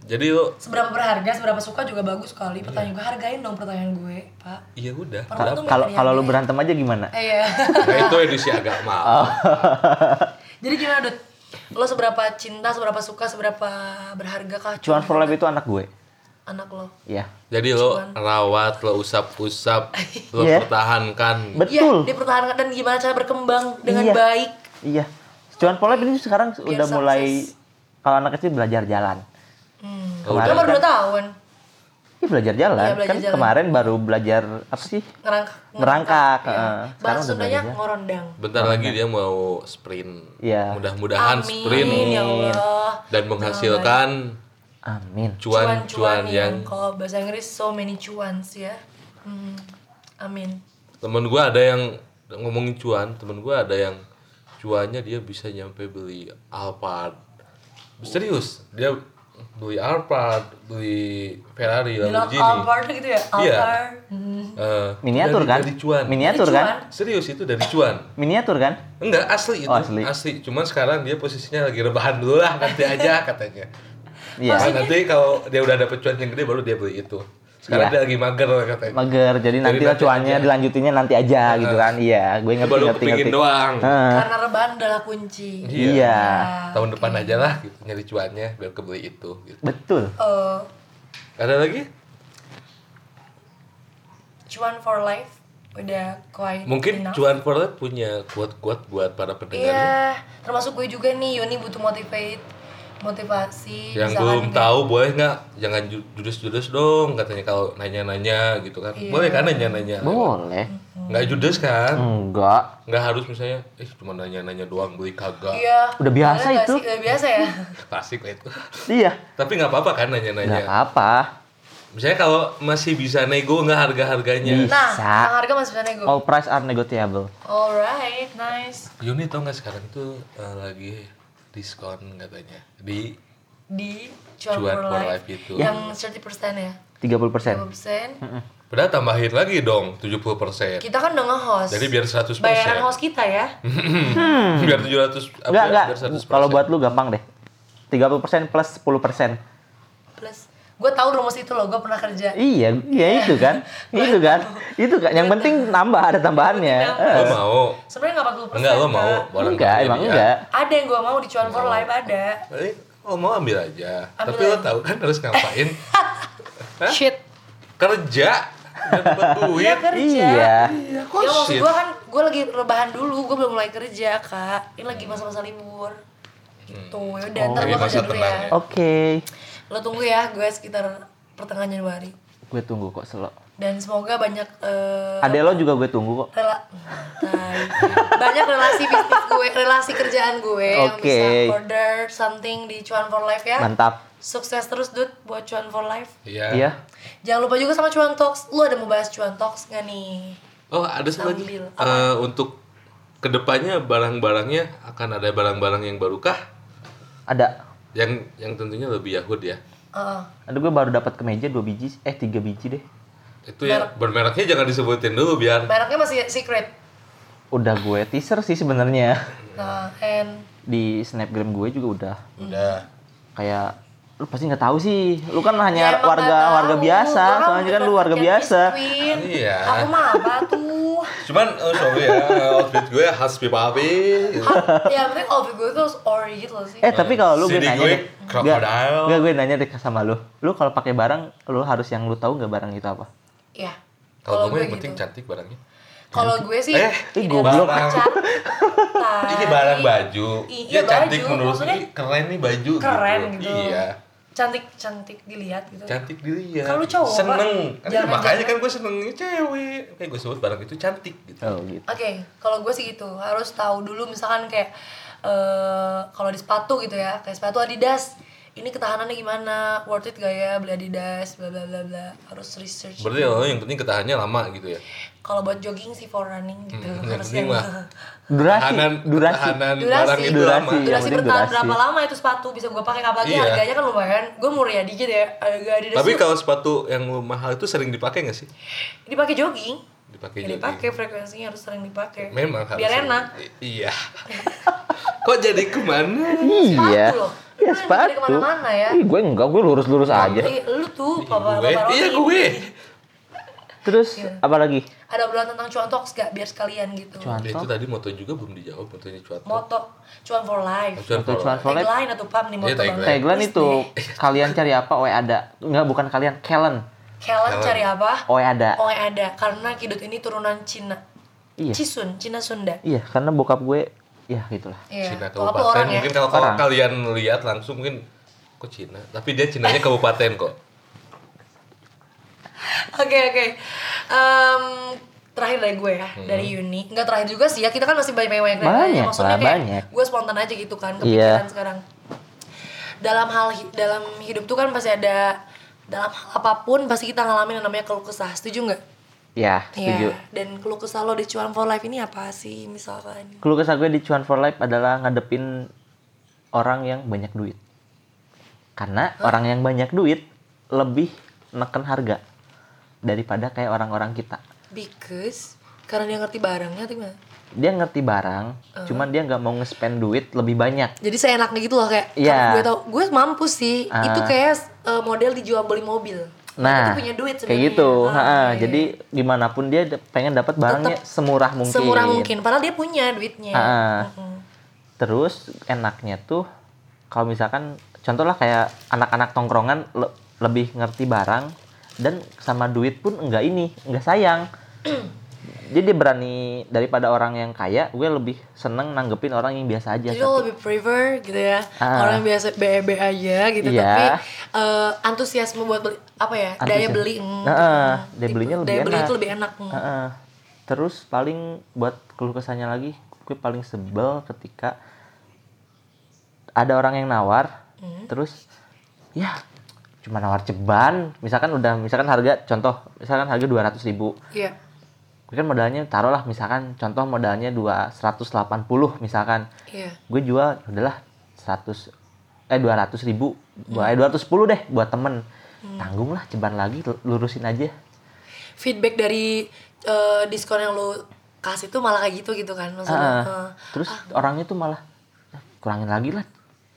Jadi lo Seberapa berharga, seberapa suka juga bagus sekali. Pertanyaan gue, hargain dong pertanyaan gue, Pak. iya udah. Kalau kalau lu berantem aja gimana? Eh, iya. Nah, itu edisi agama. Oh. Jadi gimana, Dut? Lo seberapa cinta, seberapa suka, seberapa berharga kah Cuan for life itu anak gue. anak lo? Iya. Jadi lo rawat, lo usap-usap, lo Iya. pertahankan. Betul. Iya, dipertahankan dan gimana cara berkembang dengan Iya. baik. Iya. Cuan for life ini sekarang udah sukses. mulai kalau anak kecil belajar jalan. Hmm. Lo udah. baru 2 tahun Iya belajar jalan. Iya, belajar kan jalan. kemarin baru belajar apa sih? ngerangkak. Ngerangkak, ya. heeh. Sekarang Bahasa udah Sundanya belajar. ngorondang. Bentar lagi dia mau sprint. Iya. Mudah-mudahan Amin, sprint ya Allah. dan menghasilkan Amin. cuan-cuan yang kalau bahasa Inggris so many cuans ya. Hmm. Amin. temen gua ada yang ngomongin cuan, temen gua ada yang cuannya dia bisa nyampe beli Alphard. Serius, dia beli Alphard, beli Ferrari, Lamborghini. Alphard gitu ya? Iya. Hmm. Eh, Miniatur dari- kan? Dari cuan. Miniatur Dari kan? cuan. Serius itu dari cuan. Miniatur kan? Enggak, asli itu. Oh, asli. Cuman sekarang dia posisinya lagi rebahan dulu lah, nanti aja katanya. Iya. Nah, nanti kalau dia udah dapet cuan yang gede baru dia beli itu. Sekarang Iya. dia lagi mager katanya. Mager, jadi nanti nanti cuannya aja. dilanjutinnya nanti aja gitu kan. Iya, gue ngerti baru ngerti ngerti. doang. Heeh. Karena rebahan adalah kunci. Iya. Tahun depan aja lah gitu, nyari cuannya biar kebeli itu. Gitu. Betul. Eh, Ada lagi? cuan for life udah quite Mungkin enough. cuan for life punya quote-quote buat para pendengar Iya, termasuk gue juga nih. Yoni butuh motivate, motivasi. yang belum kayak- tahu boleh nggak jangan ju- judes-judes dong katanya kalau nanya-nanya gitu kan Iya. boleh kan nanya-nanya Boleh. nggak judes kan Enggak. nggak harus misalnya eh cuma nanya-nanya doang beli kagak Iya. Udah biasa nggak itu. Udah biasa ya. klasik lah itu Iya. tapi nggak apa-apa kan Enggak nanya-nanya apa-apa. misalnya kalau masih bisa nego nggak harga-harganya Bisa. Nah, harga masih bisa nego. All price are negotiable. Alright, nice. Yuni tau nggak sekarang tuh eh, lagi diskon katanya di Di cuan, Cuan for life, life itu. yang 30% ya. 30%. 30%. Padahal tambahin lagi dong 70% Kita kan udah nge-host. Jadi biar 100%. Bayaran host kita ya. biar 700 apa, Enggak, enggak. biar 100%. Kalau buat lu gampang deh. 30% plus 10%. Plus gue tahu rumus itu loh, gue pernah kerja. Iya, iya itu kan. itu kan. Itu kan. Yang penting nambah ada tambahannya. lo mau Sebenarnya nggak 40%. enggak lo mau barang Enggak, kerja emang dia. enggak. Ada yang gue mau di cuan for life ada. Eh, lo mau ambil aja Ambil tapi lo tahu kan harus ngapain? Shit. kerja dan dapat duit Iya kerja. Iya. Iya, kok Ya maksud shit? gue kan, gue lagi rebahan dulu, gue belum mulai kerja kak. Ini lagi masa-masa libur. Gitu, yaudah ntar Ini gue kerja masa dulu tenang ya. ya. Oke. Lo tunggu ya, gue sekitar pertengahan Januari. Gue tunggu kok selo. Dan semoga banyak eh, Ade lo juga gue tunggu kok. rela banyak relasi bisnis gue, relasi kerjaan gue yang Oke. bisa order something di Cuan for Life ya. Mantap. Sukses terus Dut buat Cuan for Life. Iya. Iya. Jangan lupa juga sama Cuan Talks. Lu ada mau bahas Cuan Talks gak nih? Oh, ada satu lagi. Eh, untuk ke depannya barang-barangnya akan ada barang-barang yang barukah? Ada. Yang yang tentunya lebih Yahud ya. Heeh. Ada gue baru dapat kemeja dua biji, eh tiga biji deh. Itu ya bermereknya jangan disebutin dulu biar Mereknya masih secret. Udah gue teaser sih sebenarnya. Nah, and Di snapgram gue juga udah udah. kayak lu pasti nggak tahu sih. Lu kan Ya, hanya emang warga warga biasa, soalnya kan lu warga biasa. Iya. Aku mah apa tuh? Cuman oh sorry ya, outfit gue hasbi papi. Ha- ya penting outfit gue tuh ori gitu loh sih. Eh tapi kalau lu gue nanya gue deh, crocodile. Gak, gue nanya deh sama lu. Lu kalau pakai barang, lu harus yang lu tahu nggak barang itu apa? Iya. Kalau gue yang gitu. penting cantik barangnya. Kalau gue sih Eh, goblok. suka cantik. Ini barang baju. I- ya iya, cantik baju. menurut gue keren nih baju keren gitu. Iya. Cantik cantik dilihat gitu. Cantik dilihat. Kalau cowok, seneng. Kan jangan- makanya jangan- kan gue senengnya cewek. Kayak gue sebut barang itu cantik gitu. Oh gitu. Oke, kalau gue sih gitu harus tahu dulu misalkan kayak eh kalau di sepatu gitu ya, kayak sepatu Adidas ini ketahanannya gimana worth it gak ya beli Adidas bla bla bla bla harus research Berarti lo yang penting ketahannya lama gitu ya. kalau buat jogging sih for running gitu Hmm, yang harus penting yang mah Durasi, Ketahanan, durasi. ketahanan Durasi. barang itu Durasi. lama. Durasi bertahan durasi. berapa lama itu sepatu bisa gue pakai apalagi Iya. harganya kan lumayan gue murah dikit ya agak Adidas Tapi kalau sepatu yang mahal itu sering dipakai gak sih? dipakai jogging Dipakai ya, dipakai frekuensinya harus sering dipakai Memang harus. biar enak Iya. Kok jadi ke mana? Iya. loh. Ya sepatu. ke mana-mana ya. Ih, gue enggak, gue lurus-lurus aja. Eh, lu tuh papa gue. Iya gue. Terus apa lagi? Ada obrolan tentang cuan talks gak biar sekalian gitu. Cuan itu tadi moto juga belum dijawab motonya cuat. Moto cuan for life. Cuan for cuan for life. Tagline atau pam nih moto Iya, tagline. itu kalian cari apa? Oe ada. Enggak, bukan kalian, Kellen. Kalian cari apa? Oe ada. Oh ada karena Kidut ini turunan Cina. Iya. Cisun, Cina Sunda. Iya, karena bokap gue ya gitulah. Iya. Cina kabupaten. orang ya. Mungkin kalau kalau Orang. kalian lihat langsung mungkin kok Cina. Tapi dia Cinanya kabupaten kok. Oke oke. Em, terakhir dari gue ya, Hmm. dari Yuni. Enggak terakhir juga sih ya, kita kan masih banyak banyak Banyak Maksudnya lah, kayak banyak. gue spontan aja gitu kan, Iya. kepikiran sekarang. Dalam hal dalam hidup tuh kan pasti ada dalam hal apa pun pasti kita ngalamin yang namanya keluh kesah. Setuju nggak? Ya, setuju. Iya. Dan keluh kesah lo di Cuan for Life ini apa sih misalkan? Keluh kesah gue di Cuan for Life adalah ngadepin orang yang banyak duit. Karena orang yang banyak duit lebih neken harga daripada kayak orang-orang kita. Because karena dia ngerti barangnya gimana? Dia ngerti barang, cuman dia nggak mau nge-spend duit lebih banyak. Jadi saya enaknya gitu loh kayak karena gue tau gue mampu sih. Ah. Itu kayak uh, model dijual beli mobil. Nah, itu punya duit kayak gitu. Ah, Ha-ha, iya, iya. Jadi di mana pun dia pengen dapat barangnya semurah mungkin. semurah mungkin padahal dia punya duitnya. Ah. Mm-mm. Terus enaknya tuh kalau misalkan contoh lah kayak anak-anak tongkrongan le- lebih ngerti barang dan sama duit pun enggak ini, enggak sayang. Jadi dia berani daripada orang yang kaya, gue lebih seneng nanggepin orang yang biasa aja. Jadi lo lebih prefer gitu ya Ah. orang yang biasa BEB aja gitu Iya. tapi eh, antusiasme buat beli apa ya daya Antusias- beli mm, Nah, mm, daya belinya lebih daya beli enak. itu lebih enak mm. Heeh. Terus paling buat keluh kesahnya lagi, gue paling sebel ketika ada orang yang nawar, Hmm. terus ya cuma nawar ceban, misalkan udah misalkan harga contoh misalkan harga 200.000 ribu, Iya gue kan modalnya taruhlah misalkan contoh modalnya dua 180 misalkan, iya. Gue jual ya udahlah 100 eh 200 ribu, eh 210 deh buat temen, tanggung lah ceban lagi lurusin aja. feedback dari eh, diskon yang lo kasih tuh malah kayak gitu gitu kan maksudnya. Ah, eh, terus orangnya tuh malah "Eh, kurangin lagi lah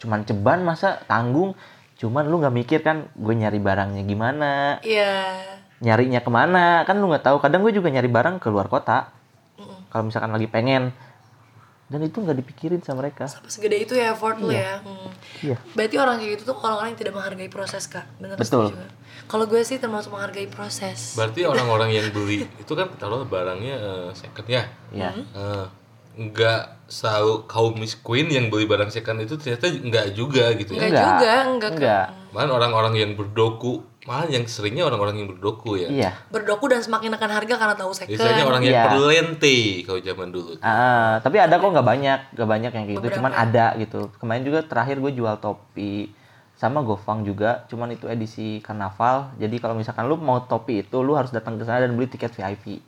cuman ceban masa tanggung. Cuman lu nggak mikir kan gue nyari barangnya gimana? Iya nyarinya ke mana? Kan lu nggak tahu kadang gue juga nyari barang ke luar kota. Mm-mm. kalau misalkan lagi pengen. Dan itu nggak dipikirin sama mereka. Sampai segede itu ya effort lo ya. Hmm. iya. Berarti orang kayak gitu tuh orang-orang yang tidak menghargai proses kak. Bener Betul. kalau gue sih termasuk menghargai proses. Berarti orang-orang yang beli itu kan kalau barangnya eh, second ya. iya. Eh, nggak selalu kaum Miss Queen yang beli barang second itu ternyata nggak juga gitu ya. enggak juga enggak, Kak. enggak Malah orang-orang yang berdoku, malah yang seringnya orang-orang yang berdoku ya. iya. Berdoku dan semakin nekan harga karena tahu second. Biasanya orang yang Iya. perlente kalau zaman dulu. Ah, tapi ada kok nggak banyak nggak banyak yang kayak gitu. Beberapa. cuman ada gitu. Kemarin juga terakhir gue jual topi sama Gofang juga. Cuman itu edisi karnaval. Jadi kalau misalkan lu mau topi itu lu harus datang ke sana dan beli tiket VIP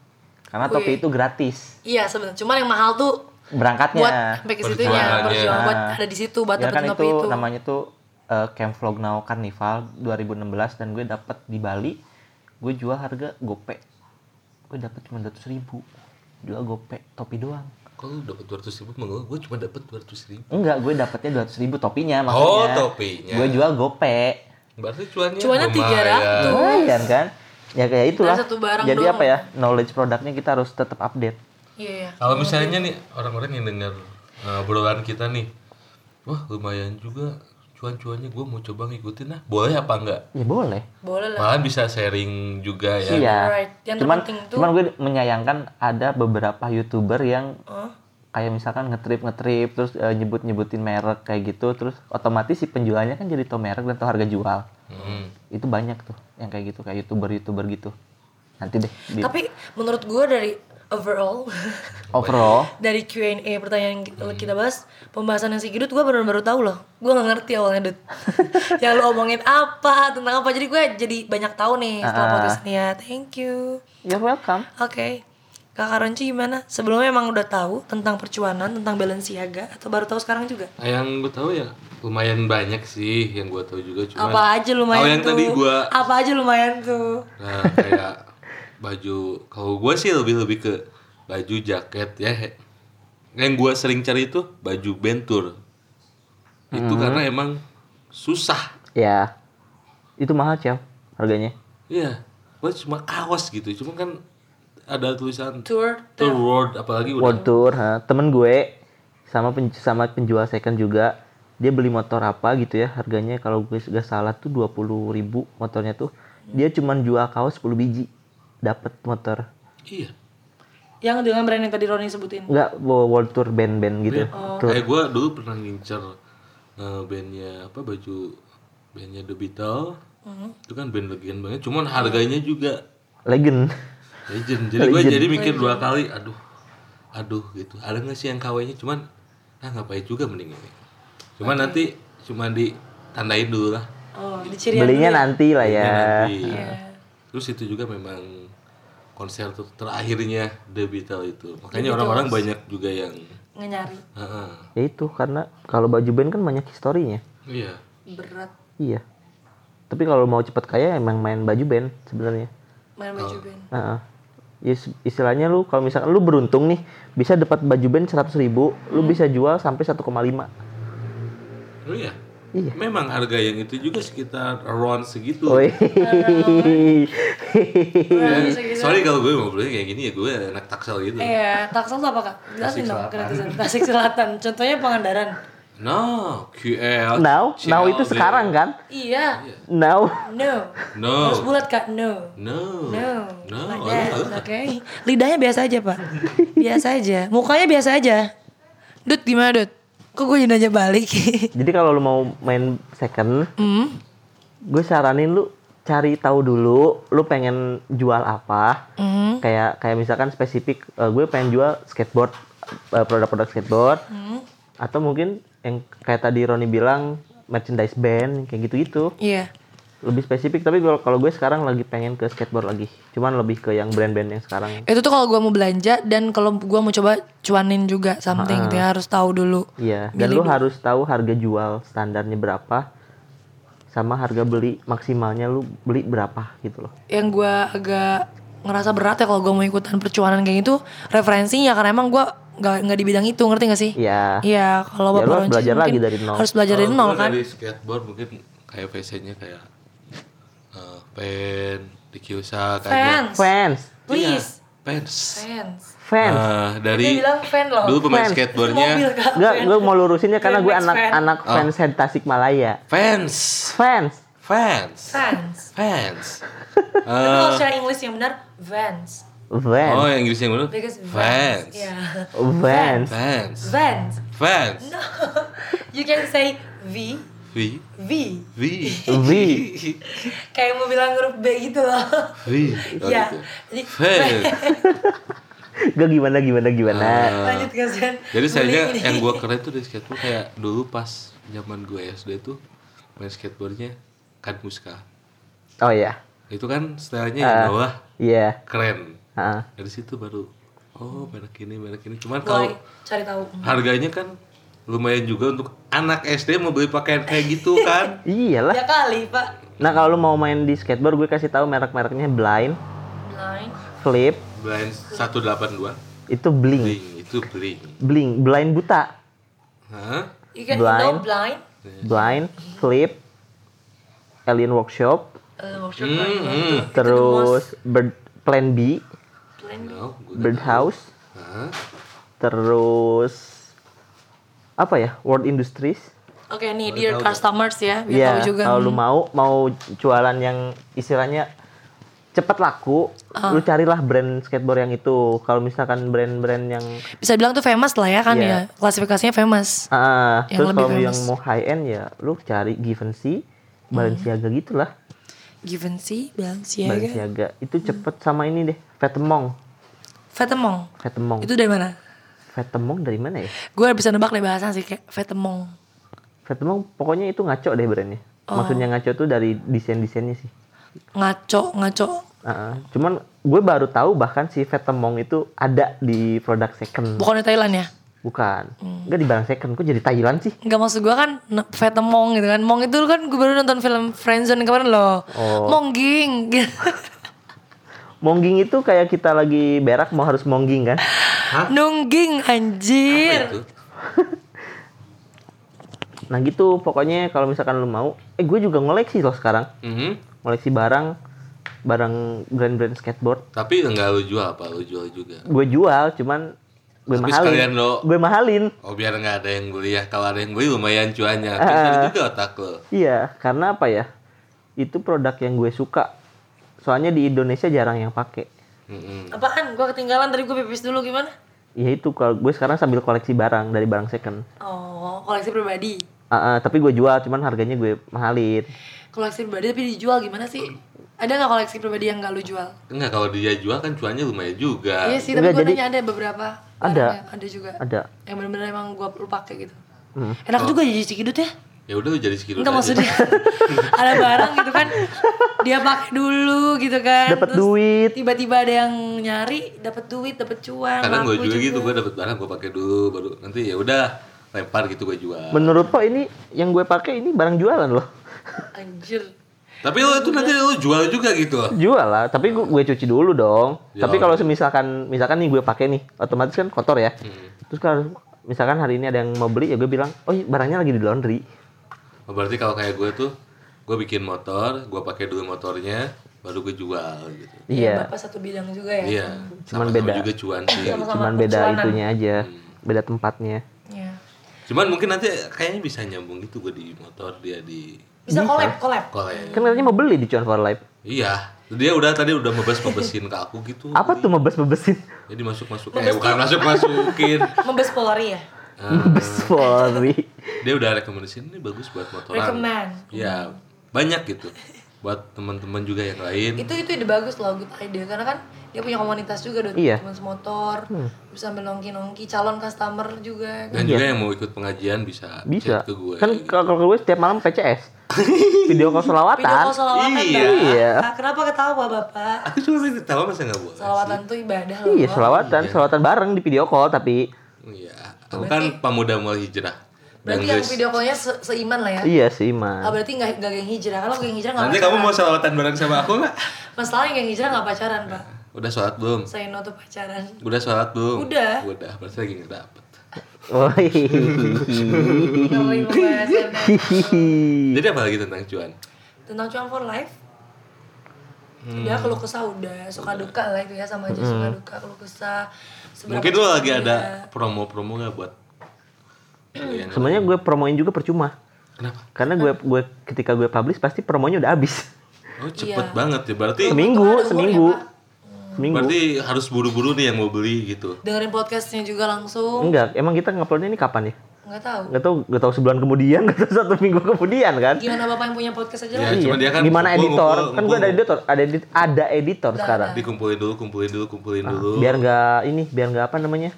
karena topi Wih. itu gratis. Iya sebenarnya cuman yang mahal tuh berangkatnya. buat sampai ke situnya perjuangan buat ada di situ buat ya kan itu, topi itu. namanya tuh eh, Camp Vlog Now Carnival 2016 dan gue dapet di Bali gue jual harga gope gue dapet cuma 200 ribu jual gope topi doang Kalau lu dapat 200 ribu, mengeluh, gue cuma dapat 200 ribu. Enggak, gue dapetnya 200 ribu topinya maksudnya. Oh, topinya. Gue jual gope. Berarti cuannya Cuannya lumayan. 300. Lumayan kan? Ya kayak itulah. Satu barang Jadi doang. apa ya? Knowledge produknya kita harus tetap update. iya iya Kalau misalnya nih orang-orang yang dengar uh, obrolan kita nih, wah lumayan juga cuan-cuannya gue mau coba ngikutin nah boleh apa enggak? Ya boleh. boleh lah Malah bisa sharing juga ya. Iya. Right. Yang Cuman tuh- cuman gue menyayangkan ada beberapa YouTuber yang Hah? kayak misalkan ngetrip ngetrip terus eh, nyebut nyebutin merek kayak gitu terus otomatis si penjualnya kan jadi tau merek dan tau harga jual. Hmm. Itu banyak tuh yang kayak gitu kayak YouTuber YouTuber gitu. Nanti deh. di- tapi menurut gue dari overall. Overall, dari Q&A pertanyaan yang kita, kita bahas pembahasan yang si Gidut gue baru baru tahu loh. Gue nggak ngerti awalnya Dut. Yang lu omongin apa tentang apa. Jadi gue jadi banyak tahu nih setelah Ah. podcast ini ya. Thank you. You're welcome. oke. Kakak Ronci gimana? Sebelumnya emang udah tahu tentang percuanan tentang Balenciaga atau baru tahu sekarang juga? Yang gue tahu ya lumayan banyak sih yang gue tahu juga cuma apa aja lumayan Oh, yang tuh? tadi apa aja lumayan tuh? Nah kayak baju kalau gue sih lebih lebih ke baju jaket ya. Yang gue sering cari itu baju bentur. Itu Hmm. karena emang susah. Ya, itu mahal Ciao harganya. iya gue cuma kaos gitu cuma kan ada tulisan tour tour world apalagi udah. World Tour, ha. temen gue sama pen- sama penjual second juga dia beli motor apa gitu ya harganya kalau gue gak salah tuh 20.000 ribu motornya tuh. Dia cuman jual kaos 10 biji dapat motor. Iya. Yang dengan brand yang tadi Roni sebutin? Nggak wo- World Tour band-band gitu. Tour. kayak gue dulu pernah ngincer eh, bandnya apa baju bandnya The Beatles. Itu kan band legend banget. Cuman harganya juga legend. Legend. Jadi gue jadi mikir dua kali aduh aduh gitu. Ada nggak sih yang KW nya cuman ah ngapain juga mending ini. Cuman nanti cuma ditandain dulu lah. Oh dicirian belinya nanti lah ya. Nanti. Iya. terus itu juga memang konser ter- terakhirnya The Beatles itu. Makanya orang-orang banyak juga yang nyari Heeh. ya itu karena kalau baju band kan banyak historinya. Iya. Berat. Iya. Tapi kalau mau cepet kaya emang main baju band sebenarnya. Main baju band. Heeh. Ya, is- istilahnya lu kalau misalkan lu beruntung nih bisa dapat baju band 100 ribu lu bisa jual sampai 1,5 oh iya Iya. memang harga yang itu juga sekitar around segitu Woi. Ya, sorry kalau gue mau beli kayak gini ya gue anak taksel gitu Iya, Taksel tuh apa kak? Jelasin dong gratisan. Tasik Selatan. Contohnya Pangandaran. no QL now now itu sekarang kan Iya. now No. no Harus bulat kak. No. no No. no Like that. Oke. Lidahnya biasa aja pak. Biasa aja. Mukanya biasa aja. Dut gimana Dut? Kok gue nanya balik? jadi kalau lu mau main second hmm. gue saranin lu cari tahu dulu lu pengen jual apa Hmm. kayak kayak misalkan spesifik eh, gue pengen jual skateboard eh, produk-produk skateboard Hmm. atau mungkin yang kayak tadi Roni bilang merchandise band kayak gitu-gitu Iya. Lebih spesifik tapi kalau kalau gue sekarang lagi pengen ke skateboard lagi cuman lebih ke yang brand-brand yang sekarang Itu tuh kalau gue mau belanja dan kalau gue mau coba cuanin juga something gitu ya harus tahu dulu. iya dan lu harus tahu harga jual standarnya berapa sama harga beli maksimalnya lu beli berapa gitu loh yang gue agak ngerasa berat ya kalau gue mau ikutan percuanan kayak gitu referensinya karena emang gue nggak nggak di bidang itu ngerti gak sih? iya Iya kalau Ya, bapak harus belajar lagi dari nol. Harus belajar dari nol kan? dari skateboard mungkin kayak fashion-nya kayak pen di aja. Fans, fans please. Iya, pants Fans. fans Eh, Dia dari bilang fan loh. dulu pemain Fans. skateboardnya. Enggak, gue mau lurusinnya karena gue anak-anak Oh. fans head Tasikmalaya. fans Fans. fans Fans. fans Tapi kalau Eh, secara English yang benar, Vans. Fans. oh yang Inggris yang benar Because fans Vans. Yeah. Fans. fans Vans. fans You can say V, V V. V V. Kayak mau bilang huruf B gitu loh. V Iya. Jadi fans Gak gimana gimana gimana. lanjut kasihan. Jadi ini. yang gue keren tuh di skateboard kayak dulu pas zaman gue SD tuh main skateboardnya kan muska. Oh iya. Itu kan stylenya yang Ah. bawah Iya. keren. Heeh. Dari situ baru oh merek ini merek ini. Cuman kalau cari tahu. harganya kan lumayan juga untuk anak SD mau beli pakaian kayak gitu kan. Iyalah. Ya kali, Pak. Nah kalau lu mau main di skateboard gue kasih tahu merek-mereknya Blind, Blind. Flip, Blind 182 itu Bling. bling itu bling. Bling, Blind buta. Hah? You Blind. know blind. Blind, Flip, Alien Workshop, Uh, workshop blind. hmm. terus Bird Plan B, Blind. No, gua Bird House, Hah? terus apa ya? World Industries. Oke nih dear customers ya, biar Iya, tahu juga. kalau lu mau mau jualan yang istilahnya cepat laku, Ah. lu carilah brand skateboard yang itu. Kalau misalkan brand-brand yang Bisa bilang tuh famous lah ya kan Iya. ya. Klasifikasinya famous. ah, Yang terus lebih kalau yang mau high end ya lu cari Givenchy, Balenciaga gitulah. Givenchy, Balenciaga, Balenciaga itu cepet sama ini deh, Vetemong. Vetemong. Vetemong. Itu dari mana? Vetemong dari mana ya? Gue bisa nebak deh bahasa sih kayak Vetemong. Vetemong pokoknya itu ngaco deh brandnya. Oh. Maksudnya ngaco tuh dari desain-desainnya sih. Ngaco, ngaco. Ah, cuman gue baru tahu bahkan si Vetemong itu ada di produk second. Bukan di Thailand ya? Bukan. Hmm. Enggak di barang second. Kok jadi Thailand sih? Enggak maksud gue kan Vetemong gitu kan. Mong itu kan gue baru nonton film Friendzone kemarin loh. Oh. Mongging. Mongging itu kayak kita lagi berak mau harus mongging kan? Nungging anjir. Nah gitu pokoknya kalau misalkan lu mau, eh gue juga ngoleksi loh sekarang. Mhm. Ngoleksi barang, barang brand-brand skateboard. Tapi enggak lu jual apa? Lu jual juga. Gue jual, cuman gue Tapi mahalin. lo- Gue mahalin. Oh biar nggak ada yang beli ya. Kalau ada yang beli lumayan cuannya. Pintar juga otak lo. Iya, karena apa ya? Itu produk yang gue suka. Soalnya di Indonesia jarang yang pakai. Mhm. Apaan? Gue ketinggalan tadi gue pipis dulu gimana? Ya itu kalau gue sekarang sambil koleksi barang dari barang second. Oh, koleksi pribadi. Ah, ah, tapi gue jual, cuman harganya gue mahalin. Koleksi pribadi tapi dijual gimana sih? Ada nggak koleksi pribadi yang nggak lu jual? Enggak kalau dia jual kan cuannya lumayan juga. Iya sih, tapi gue jadi- nanya ada beberapa. Ada. Ada juga. Ada. Yang bener-bener emang gue perlu pakai gitu. Hmm. Enak juga jadi cikidut ya. Ya udah lu jadi segitu Enggak maksudnya ada barang gitu kan dia pakai dulu gitu kan. Dapat Terus duit. Tiba-tiba ada yang nyari, dapat duit, dapat cuan. Kadang gue juga, gitu, gue dapet barang gue pakai dulu baru nanti ya udah lempar gitu gue jual. Menurut lo ini yang gue pakai ini barang jualan loh. Anjir. Tapi lo itu nanti lo jual juga gitu. Jual lah, tapi gue, gue cuci dulu dong. Ya, tapi kalau misalkan misalkan nih gue pakai nih, otomatis kan kotor ya. Hmm. Terus kalau misalkan hari ini ada yang mau beli ya gue bilang, "Oh, barangnya lagi di laundry." Oh, berarti kalau kayak gue tuh gue bikin motor, gue pakai dulu motornya, baru gue jual gitu. Iya. Bapak satu bidang juga ya. Iya. Cuman Sama-sama beda. juga cuan sih. gitu. Sama-sama Cuman beda percuanan. itunya aja, Hmm. beda tempatnya. Iya. Cuman mungkin nanti kayaknya bisa nyambung gitu gue di motor dia di Bisa collab, collab. kolek. Kan katanya mau beli di Cuan for Life. Iya. Dia udah tadi udah mebes mebesin ke aku gitu. Apa tuh mebes-mebesin? Jadi masuk masuk eh bukan masuk masukin. Membes Polri ya. Mebes Polri. Dia udah rekomendasiin ini bagus buat motoran. Recommend. Iya, banyak gitu. Buat teman-teman juga yang lain. Itu itu ide bagus loh, good idea. Karena kan dia punya komunitas juga dong, Iya. teman semotor, bisa sambil nongki-nongki, calon customer juga. Dan juga yang mau ikut pengajian bisa, Iya. Bisa. chat ke gue. Kan kalau kalau gue setiap malam PCS. Video call Video selawatan. call salawatan Iya. Bapak. Iya. Ah, Kenapa ketawa Bapak? Aku cuma minta tahu masa nggak boleh. Salawatan tuh ibadah loh. Iya, selawatan, selawatan bareng di video call tapi Iya. Aku kan pemuda mau hijrah. Berarti yang video callnya se seiman lah ya. iya sih, Ah, Iman. berarti nggak nggak geng hijrah. Kalau geng hijrah nggak nanti kamu mau salawatan bareng sama aku nggak? Masalahnya geng hijrah nggak pacaran pak. Udah sholat belum? Saya no tuh pacaran. Udah sholat belum? Udah. Udah, berarti lagi nggak dapet. Oh. Jadi apa lagi tentang cuan? Tentang cuan for life. Udah keluh kesah udah suka duka lah itu ya sama aja suka duka keluh kesah. Mungkin lo cepat lagi ada promo-promo nggak buat yang Sebenarnya gue promoin juga percuma. Kenapa? Karena gue gue ketika gue publish pasti promonya udah habis. Oh cepet Iya. banget ya. Berarti Seminggu, ada seminggu. ya, Pak. Seminggu. berarti harus buru-buru nih yang mau beli gitu. dengerin podcastnya juga langsung. Enggak, emang kita nguploadnya ini kapan ya? Nggak tahu. Nggak tahu, nggak tahu sebulan kemudian, nggak tahu satu minggu kemudian kan? Gimana bapak yang punya podcast aja Ya, lah. Iya. cuma dia kan Gimana ngumpul, editor? ngumpul, kan gue ada editor, ada edit, ada editor sekarang. Dikumpulin dulu, kumpulin dulu, kumpulin Nah, dulu. biar nggak ini, biar nggak apa namanya?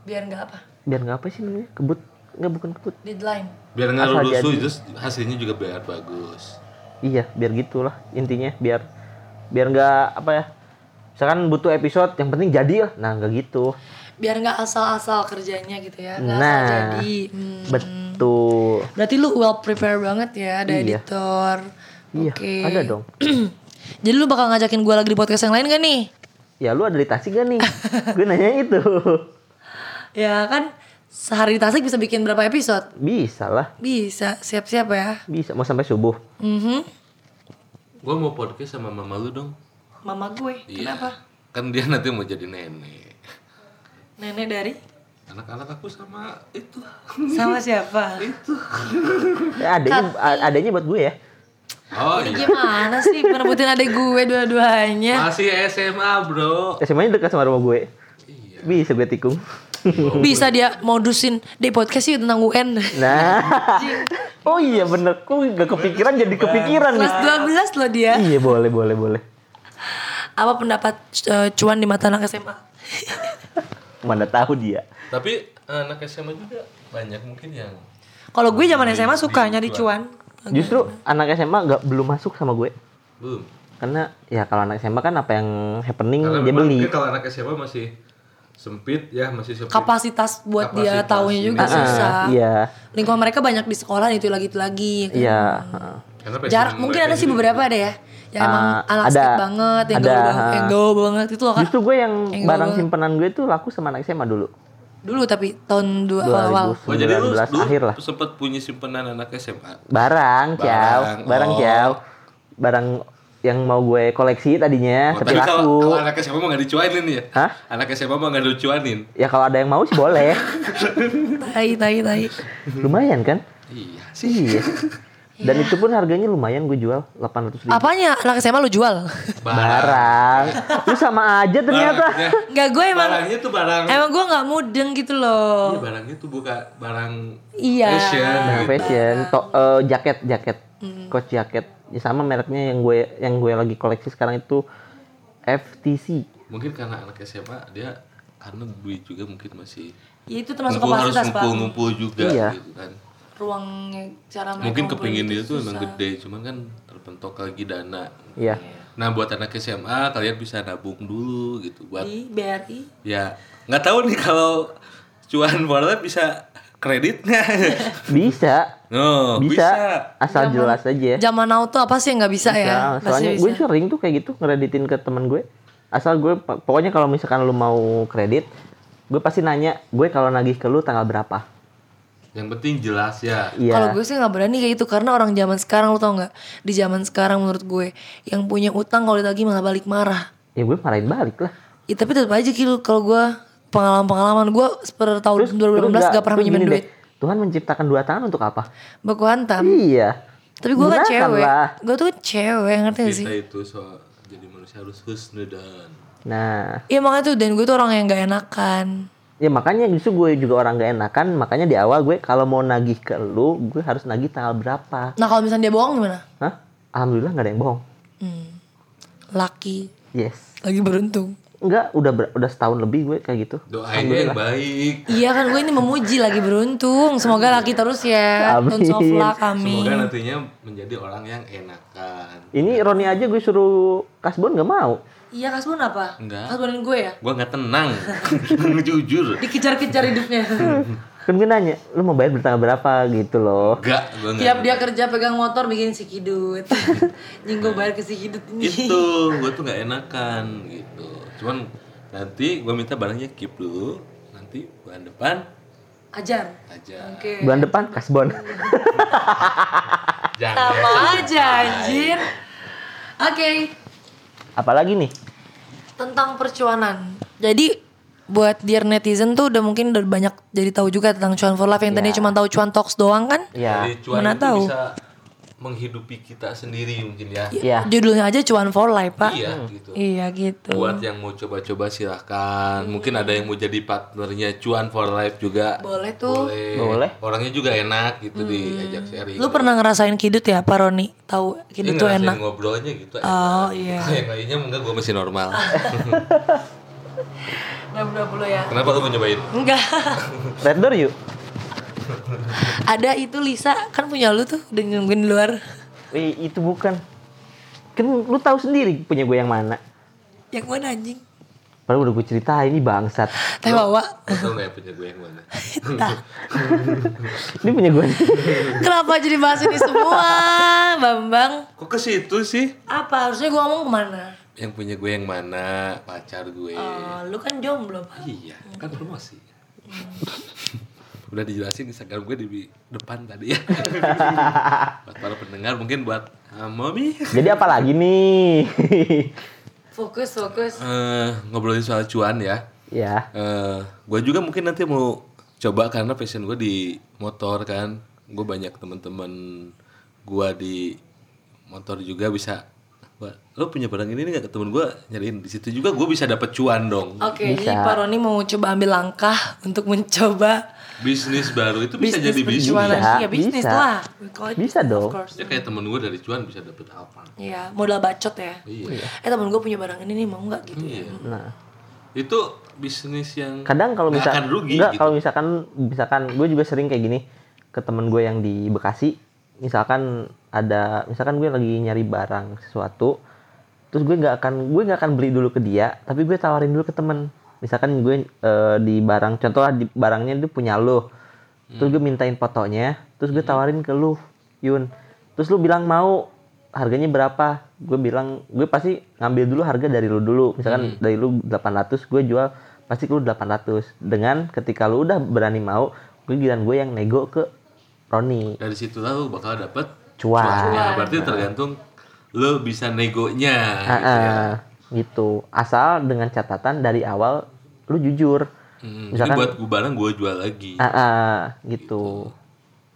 Biar nggak apa. Biar nggak apa sih namanya? Kebut? Nggak bukan kebut. Deadline. biar nggak asal rusuh jadi. terus hasilnya juga biar bagus. Iya, biar gitulah intinya, biar biar nggak apa ya? Misalkan butuh episode, yang penting jadi lah. Nah, nggak gitu. Biar nggak asal-asal kerjanya gitu ya. Nggak asal Nah, jadi. Hmm. betul. Berarti lu well prepare banget ya, ada Iya. editor. Iya, Oke. ada dong. Jadi lu bakal ngajakin gue lagi di podcast yang lain gak nih? Ya lu ada di Tasik gak nih? gue nanya itu. Ya kan sehari di Tasik bisa bikin berapa episode? Bisa lah, Bisa, siap-siap ya. bisa. Mau sampai subuh. Mhm. Gue mau podcast sama mama lu dong. Mama gue, Iya. kenapa? Kan dia nanti mau jadi nenek. Nenek dari? Anak-anak aku sama itu. Sama siapa? Eh, adanya, a- adanya buat gue ya. Oh Ini iya. gimana sih merebutin adik gue dua-duanya? Masih SMA bro. SMA-nya dekat sama rumah gue. Iya. Bisa gue tikung. Bisa dia modusin di podcast sih tentang UN. Nah. oh iya bener. Kok gak kepikiran jadi kepikiran nih. Kelas 12 loh dia. Iya boleh boleh boleh. Apa pendapat eh, cuan di mata anak SMA? Mana tahu dia. Tapi anak SMA juga banyak mungkin yang Kalau gue zaman SMA suka nyari cuan. Justru anak SMA nggak belum masuk sama gue. belum. Karena ya kalau anak SMA kan apa yang happening Karena dia beli. kalau anak SMA masih sempit ya, masih sempit. Kapasitas buat dia Kapasitas tahunya juga ini. susah. Ah, iya. Lingkungan mereka banyak di sekolah itu lagi itu lagi. kan. Iya. passion Jarang, mungkin ada sih juga- beberapa ada ya. Yang emang Ah, anak ada. banget, yang Ada, gaul yang gaul banget itu loh kan. Justru gue yang Yang barang simpenan gue tuh laku sama anak SMA dulu. Dulu tapi tahun dua awal. 2019 Oh, jadi lu dulu akhir lah. sempat punya simpenan anak SMA. Barang, ciao. Barang, Barang, oh. ciao. Barang yang mau gue koleksi tadinya, Oh, tapi tapi kalau, laku. kalau anak SMA mah nggak dicuanin ya? Hah? Anak SMA mah nggak dicuanin. Ya kalau ada yang mau sih boleh. Tai, tai, tai. lumayan kan? Iya. Iya. Dan itu pun harganya lumayan gue jual 800 ribu. Apanya anak SMA lu jual? Barang. Lu sama aja ternyata. Enggak gue emang barangnya tuh barang. emang gue nggak mudeng gitu loh. Iya, barangnya tuh bukan barang Iya. fashion. Nah, gitu. fashion, to, eh, jaket, jaket, Hmm. coach jaket. Ya sama mereknya yang gue yang gue lagi koleksi sekarang itu FTC. Mungkin karena anak SMA dia karena duit juga mungkin masih Ya itu termasuk ngumpul harus kapasitas pak. ngumpul-ngumpul juga Iya. gitu kan. Ruangnya cara mereka Mungkin kepingin itu dia tuh emang susah. gede, cuman kan terpentok lagi dana. Iya. Nah buat anak SMA kalian bisa nabung dulu gitu buat Di BRI. ya nggak tahu nih kalau cuan wallet bisa kredit nggak? Bisa. No, bisa. Asal jelas aja. Zaman now tuh apa sih yang nggak bisa ya? Bisa. Soalnya Pasti gue bisa. sering tuh kayak gitu ngereditin ke teman gue. Asal gue pokoknya kalau misalkan lu mau kredit, gue pasti nanya, gue kalau nagih ke lu tanggal berapa? Yang penting jelas ya. Iya. Kalau gue sih nggak berani kayak gitu karena orang zaman sekarang lu tau nggak? Di zaman sekarang menurut gue yang punya utang kalau ditagih malah balik marah. Ya gue marahin balik lah. Ya, tapi tetap aja gitu kalau gue pengalaman-pengalaman gue per tahun 2018 Terus gak pernah terus pinjemin gini duit. deh, Tuhan menciptakan dua tangan untuk apa? Baku hantam. Iya. Tapi gue kan cewek. Gue tuh cewek ngerti gak sih? Kita itu so jadi manusia harus husnudan. Nah, Iya makanya tuh dan gue tuh orang yang gak enakan. Ya makanya justru gue juga orang gak enakan, makanya di awal gue kalau mau nagih ke lu, gue harus nagih tanggal berapa. Nah kalau misalnya dia bohong gimana? Hah? Alhamdulillah gak ada yang bohong. Hmm. Laki. Yes. Lagi beruntung. Enggak, udah ber- udah setahun lebih gue kayak gitu. Doainnya yang baik. Iya kan gue ini memuji lagi beruntung. Semoga laki terus ya. Amin. Tons of luck amin. Semoga nantinya menjadi orang yang enakan. Ini Roni aja gue suruh kasbon gak mau. Iya kasbon apa? Enggak. Kasbonin gue ya? Gua nggak tenang, jujur. Dikejar-kejar hidupnya. Kan gue nanya, lu mau bayar bertanggal berapa gitu loh. Enggak, gua nggak. Tiap dia kerja pegang motor bikin si kidut. Nying gue bayar ke si kidut ini. Itu, gua tuh nggak enakan gitu. Cuman nanti gua minta barangnya keep dulu. Nanti bulan depan Ajar. aja. Oke. Bulan depan kasbon. Jangan. Sama aja anjir. Oke. Apalagi nih? Tentang percuanan. Jadi buat dear netizen tuh udah mungkin udah banyak jadi tahu juga tentang cuan for life yang tadi cuma tahu cuan talks doang kan? Ya. Jadi cuan Mana itu tahu. bisa menghidupi kita sendiri mungkin ya. Ya. Judulnya aja cuan for life, Pak. Iya gitu. Iya gitu. Buat yang mau coba-coba silahkan. Mungkin ada yang mau jadi partnernya cuan for life juga. Boleh tuh. Boleh. Boleh. Orangnya juga enak gitu diajak sharing. Lu pernah ngerasain kidut ya, Pak Roni? Tahu kidut tuh enak. ngobrolnya gitu. Oh iya. Yang lainnya enggak gue masih normal. Udah dulu ya. Kenapa lu mau nyobain? Enggak. Red door yuk. Ada itu Lisa kan punya lu tuh udah nungguin di luar. Eh, itu bukan. Kan lu tahu sendiri punya gue yang mana. Yang mana anjing? Padahal udah gue ceritain ini bangsat. Teh bawa. Lu tau gak ya punya gue yang mana? Ini punya gue. Kenapa jadi bahas ini semua, Bambang? Kok ke situ sih? Apa harusnya gua ngomong ke mana? Yang punya gue yang mana? Pacar gue. Oh, lu kan jomblo, Pak. Iya, kan promosi. Udah dijelasin Instagram gue di depan tadi ya. buat para pendengar mungkin buat uh, Mami Jadi apa lagi nih? Fokus, fokus. Eh, ngobrolin soal cuan ya. ya. Eh, gue juga mungkin nanti mau coba karena passion gue di motor kan. Gue banyak teman-teman gue di motor juga bisa Wah, lo punya barang ini nih gak ke temen gue nyariin di situ juga gue bisa dapat cuan dong. Oke, Bisa. jadi Pak Roni mau coba ambil langkah untuk mencoba Bisnis baru itu bisa bisnis jadi bisnis. Bisa, Iya, bisnis bisa. lah. Bisa business, dong. Of course. Ya kayak temen gue dari cuan bisa dapat apa? Iya, modal bacot ya. Iya. Eh temen gue punya barang ini nih mau nggak gitu ya? Iya. Nah, Itu bisnis yang kadang kalau nggak misalkan rugi enggak gitu. kalau misalkan misalkan gue juga sering kayak gini ke temen gue yang di Bekasi misalkan ada misalkan gue lagi nyari barang sesuatu terus gue nggak akan gue nggak akan beli dulu ke dia tapi gue tawarin dulu ke temen. Misalkan gue eh, di barang contoh lah di barangnya dia punya lo terus gue mintain fotonya terus gue tawarin ke lu Yun. Terus lu bilang mau harganya berapa? Gue bilang gue pasti ngambil dulu harga dari lu dulu. Misalkan dari lu 800 gue jual pasti ke lu 800 dengan ketika lu udah berani mau gue giliran gue yang nego ke Roni Dari situ lah lo bakal dapat Cuan. cuannya. Berarti tergantung lo bisa negonya. Ah, gitu ya. ah, gitu asal dengan catatan dari awal lu jujur Hmm, Misalkan- ini buat gue barang gue jual lagi. ah, ah, gitu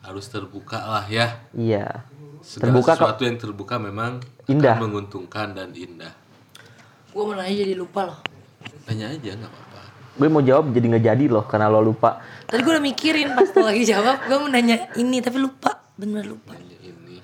Harus terbuka lah ya. iya Segala Terbuka sesuatu yang terbuka memang Indah. akan menguntungkan dan indah. Gue mau nanya jadi lupa loh. Tanya aja nggak apa-apa. gue mau jawab jadi nggak jadi loh karena lo lupa Tadi gue udah mikirin pas lo lagi jawab, gue mau nanya ini tapi lupa, bener lupa. Tanya ini.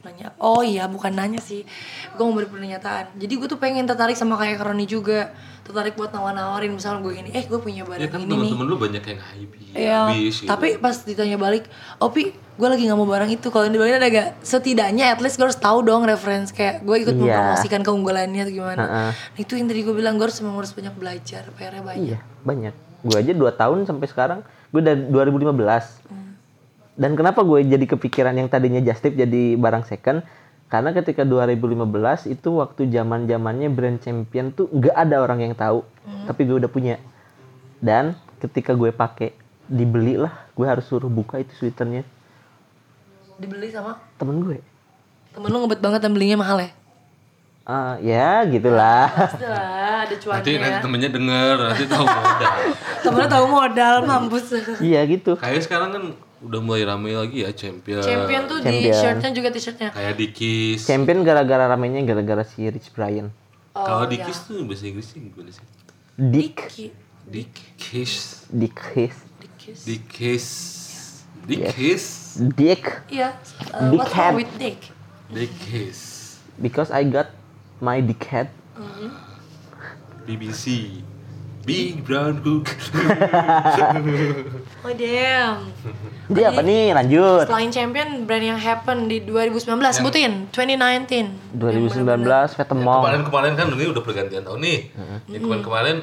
Nanya, oh iya bukan nanya sih, gue mau beri pernyataan. Jadi gue tuh pengen tertarik sama kayak Roni juga, tertarik buat nawar-nawarin misalnya gue gini, eh gue punya Ya barang kan ini nih. temen-temen lu banyak yang hype Iya, habis gitu. tapi pas ditanya balik, Opi, gue lagi nggak mau barang itu. Kalau yang dibilangin ada gak? Setidaknya at least gue harus tahu dong reference kayak gue ikut Iya. mempromosikan keunggulannya atau gimana. Ha-ha. Nah, itu yang tadi gue bilang gue harus memang harus banyak belajar, PR-nya banyak. Iya, banyak. Gue aja 2 tahun sampai sekarang, gue dari 2015. Dan kenapa gue jadi kepikiran yang tadinya just tip jadi barang second? Karena ketika 2015 itu waktu zaman zamannya brand champion tuh nggak ada orang yang tahu, tapi gue udah punya. Dan ketika gue pakai dibeli lah, gue harus suruh buka itu sweaternya Dibeli sama temen gue. temen lu ngebet banget dan belinya mahal ya? Ah, ya gitulah. Pasti lah, ada cuannya nanti nanti ya. temennya denger nanti tahu modal. Temennya tahu modal, mampus. iya gitu. Kayak sekarang kan udah mulai ramai lagi ya champion. Champion tuh di Champion. shirtnya juga t-shirtnya. Kayak Dikis. Champion gara-gara ramenya gara-gara si Rich Brian. Oh, Kalau iya. Dikis tuh bahasa Inggrisnya gimana sih? Dick, Ki- Dikis. Dick Dikis. Dikis. Dikis. Dick. Iya. Uh, what's Dickhead. wrong with Dick? Dikis. Because I got my dickhead. BBC. Big Brown Cook. Oh damn. Dia apa nih? Lanjut. Selain champion, brand yang happen di 2019, sebutin 2019. 2019 Vetemong. Kemarin-kemarin kan ini udah pergantian tahun nih. Yang kemarin-kemarin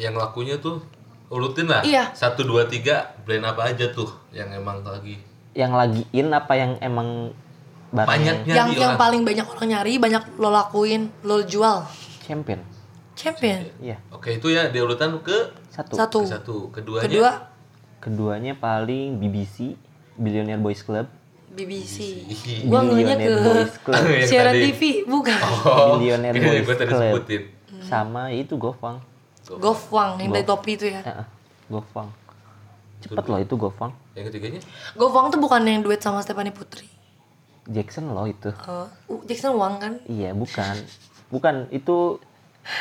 yang lakunya tuh urutin lah. Iya. Satu dua tiga brand apa aja tuh yang emang lagi Yang lagi in apa yang emang barang banyaknya Yang yang orang. paling banyak orang nyari, banyak lo lakuin, lo jual. champion? Champion. Iya, Oke itu ya di urutan ke satu. Satu. ke satu. Keduanya Kedua Keduanya paling BBC, Billionaire Boys Club. BBC. Ih, Gua ngelinya ke Boys Club. Siaran tadi. TV, bukan. Oh, Billionaire Boys Club. sebutin. Sama itu Gofang. Gofwang yang dari topi itu ya. Gofang. Cepet loh itu Gofang. Yang ketiganya? Gofwang tuh bukan yang duet sama Stephanie Putri. Jackson loh itu. Uh, Jackson Wang kan? Iya, bukan. Bukan, itu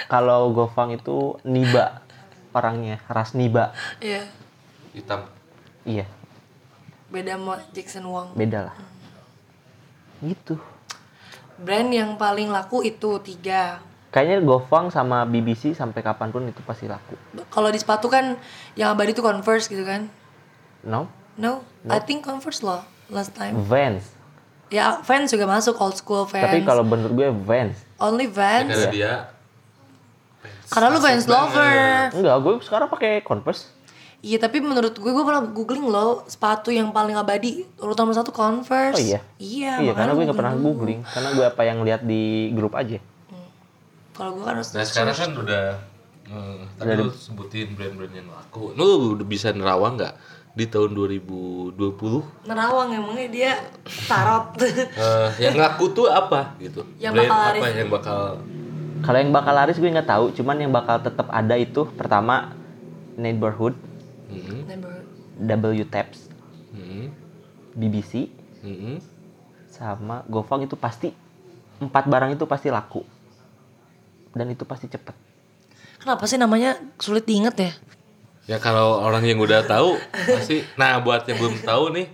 kalau Gofang itu Niba orangnya, ras Niba. Iya. Hitam. Iya, Beda sama Jackson Wang. beda lah. Gitu. Brand yang paling laku itu tiga. Kayaknya Gofang sama BBC sampai kapan pun itu pasti laku. Kalau di sepatu kan yang abadi itu Converse gitu kan? No? No, I think Converse loh last time. Vans. Ya Vans juga masuk old school Vans. Tapi kalau menurut gue Vans. Only Ya, Vans. karena dia Karena lu Vans lover. Enggak, gue sekarang pakai Converse. Iya tapi menurut gue gue pernah googling loh sepatu yang paling abadi urutan nomor satu Converse. Oh iya? Iya. iya, karena gue nggak pernah googling. Karena gue apa yang lihat di grup aja. Kalau gue kan harus Nah sekarang kan udah hmm, Tadi lu sebutin brand-brand yang laku Lu udah bisa nerawang nggak Di tahun 2020 nerawang emangnya dia tarot. eh, Yang laku tuh apa gitu? Yang Brand bakal apa laris. yang bakal Kalau yang bakal laris gue nggak tahu, cuman yang bakal tetap ada itu pertama Neighborhood, hmm, Number W Taps, hmm, BBC, hmm, sama Gofang itu pasti. empat barang itu pasti laku. Dan itu pasti cepet. Kenapa sih namanya sulit diinget ya? Ya kalau orang yang udah tahu pasti. Nah buat yang belum tahu nih,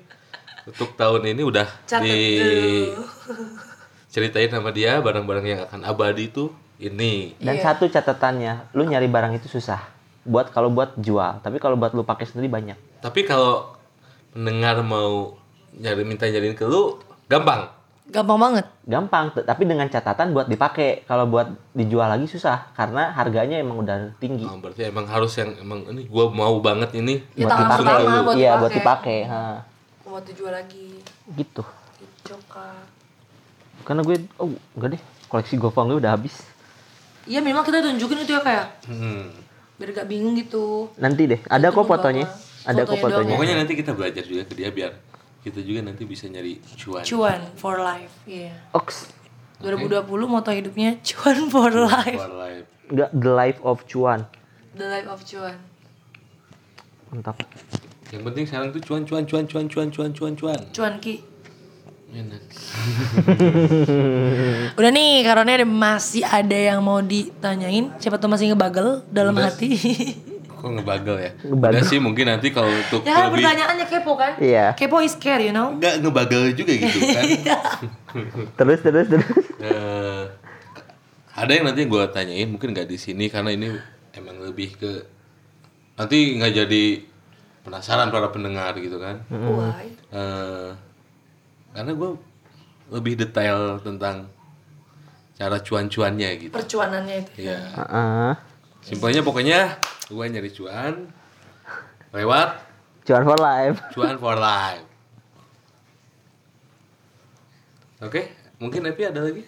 untuk tahun ini udah Catat di ceritain sama dia barang-barang yang akan abadi itu ini. dan satu catatannya lu nyari barang itu susah buat kalau buat jual tapi kalau buat lu pakai sendiri banyak Tapi kalau pendengar mau nyari minta nyariin ke lu, gampang. Gampang banget. gampang tapi dengan catatan buat dipakai kalau buat dijual lagi susah karena harganya emang udah tinggi Oh, berarti emang harus yang emang ini gua mau banget ini. Ya, buat dipakai pertama buat iya dipakai. buat dipakai ha. Mau dijual lagi. gitu Kak. karena gue oh enggak deh koleksi gopang gue udah habis Iya memang kita tunjukin itu ya kayak Hmm. biar gak bingung gitu. nanti deh ada Itu kok fotonya ada kok Fotonya fotonya Pokoknya nanti kita belajar juga ke dia biar kita juga nanti bisa nyari cuan. Cuan for life. Iya. Ox 2020 moto hidupnya cuan for life. For life. enggak the life of cuan The life of cuan. mantap Yang penting sekarang tuh cuan cuan cuan cuan cuan cuan cuan cuan. Cuan ki. Enak. Udah nih, karena ada masih ada yang mau ditanyain. Siapa tuh masih ngebagel dalam Udah. hati. Kok ngebagel ya? Ngebagel. Udah sih mungkin nanti kalau untuk ya lebih pertanyaannya kepo kan? Iya. Kepo is care, you know? enggak ngebagel juga gitu kan. terus terus terus Eh, ada yang nanti gue tanyain mungkin nggak di sini karena ini emang lebih ke nanti nggak jadi penasaran para pendengar gitu kan. Why? Eh, karena gue lebih detail tentang cara cuan-cuannya gitu. Percuanannya itu. Iya. Heeh. Simpelnya pokoknya gue nyari cuan lewat cuan for life cuan for life. Oke, mungkin Epi ada lagi?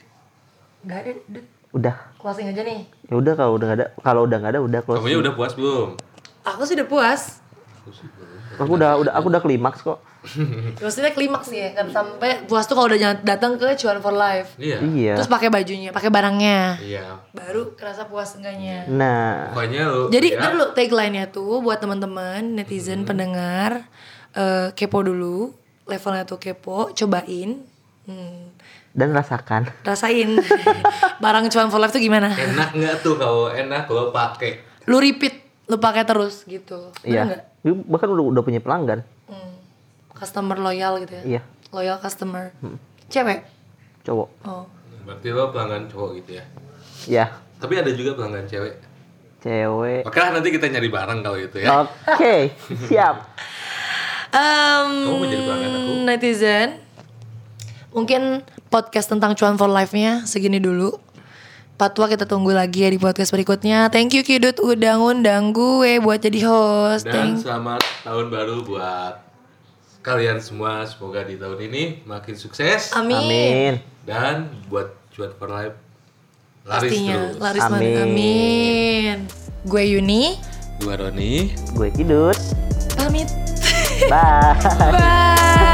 Gak ada, udah. udah Closing aja nih. ya udah kalau udah nggak ada kalau udah nggak ada udah close Kamunya udah puas belum? Aku sih udah puas. aku udah udah aku udah klimaks kok Maksudnya klimaks ya, kan sampai puas tuh kalau udah datang ke cuan for life. Iya. iya Terus pakai bajunya, pakai barangnya. Iya. Baru kerasa puas enggaknya. nah Pokoknya lu Jadi ya, ntar lu tagline-nya tuh buat teman-teman netizen pendengar eh, kepo dulu, levelnya tuh kepo, cobain, hmm, dan rasakan rasain barang cuan for life tuh gimana. enak nggak tuh kalau enak lo pakai? Lu repeat, lu pakai terus gitu. Iya nggak? Gue bahkan udah udah punya pelanggan Hmm. Customer loyal gitu ya. iya Loyal customer. Cewek. cowok Oh. Berarti lo pelanggan cowok gitu ya. ya Tapi ada juga pelanggan cewek. cewek Oke lah nanti kita nyari barang kalau gitu ya. oke siap Em, Kamu mau jadi pelanggan aku? netizen, mungkin podcast tentang cuan for life-nya segini dulu. Patwa kita tunggu lagi ya di podcast berikutnya. Thank you Kidut udah ngundang gue buat jadi host. Dan Thank selamat tahun baru buat kalian semua. Semoga di tahun ini makin sukses Amin. amin dan buat cuan for life laris Pastinya terus. laris. Amin. Amin. Gue Yuni, Gua Roni. gue kidut pamit. bye Bye.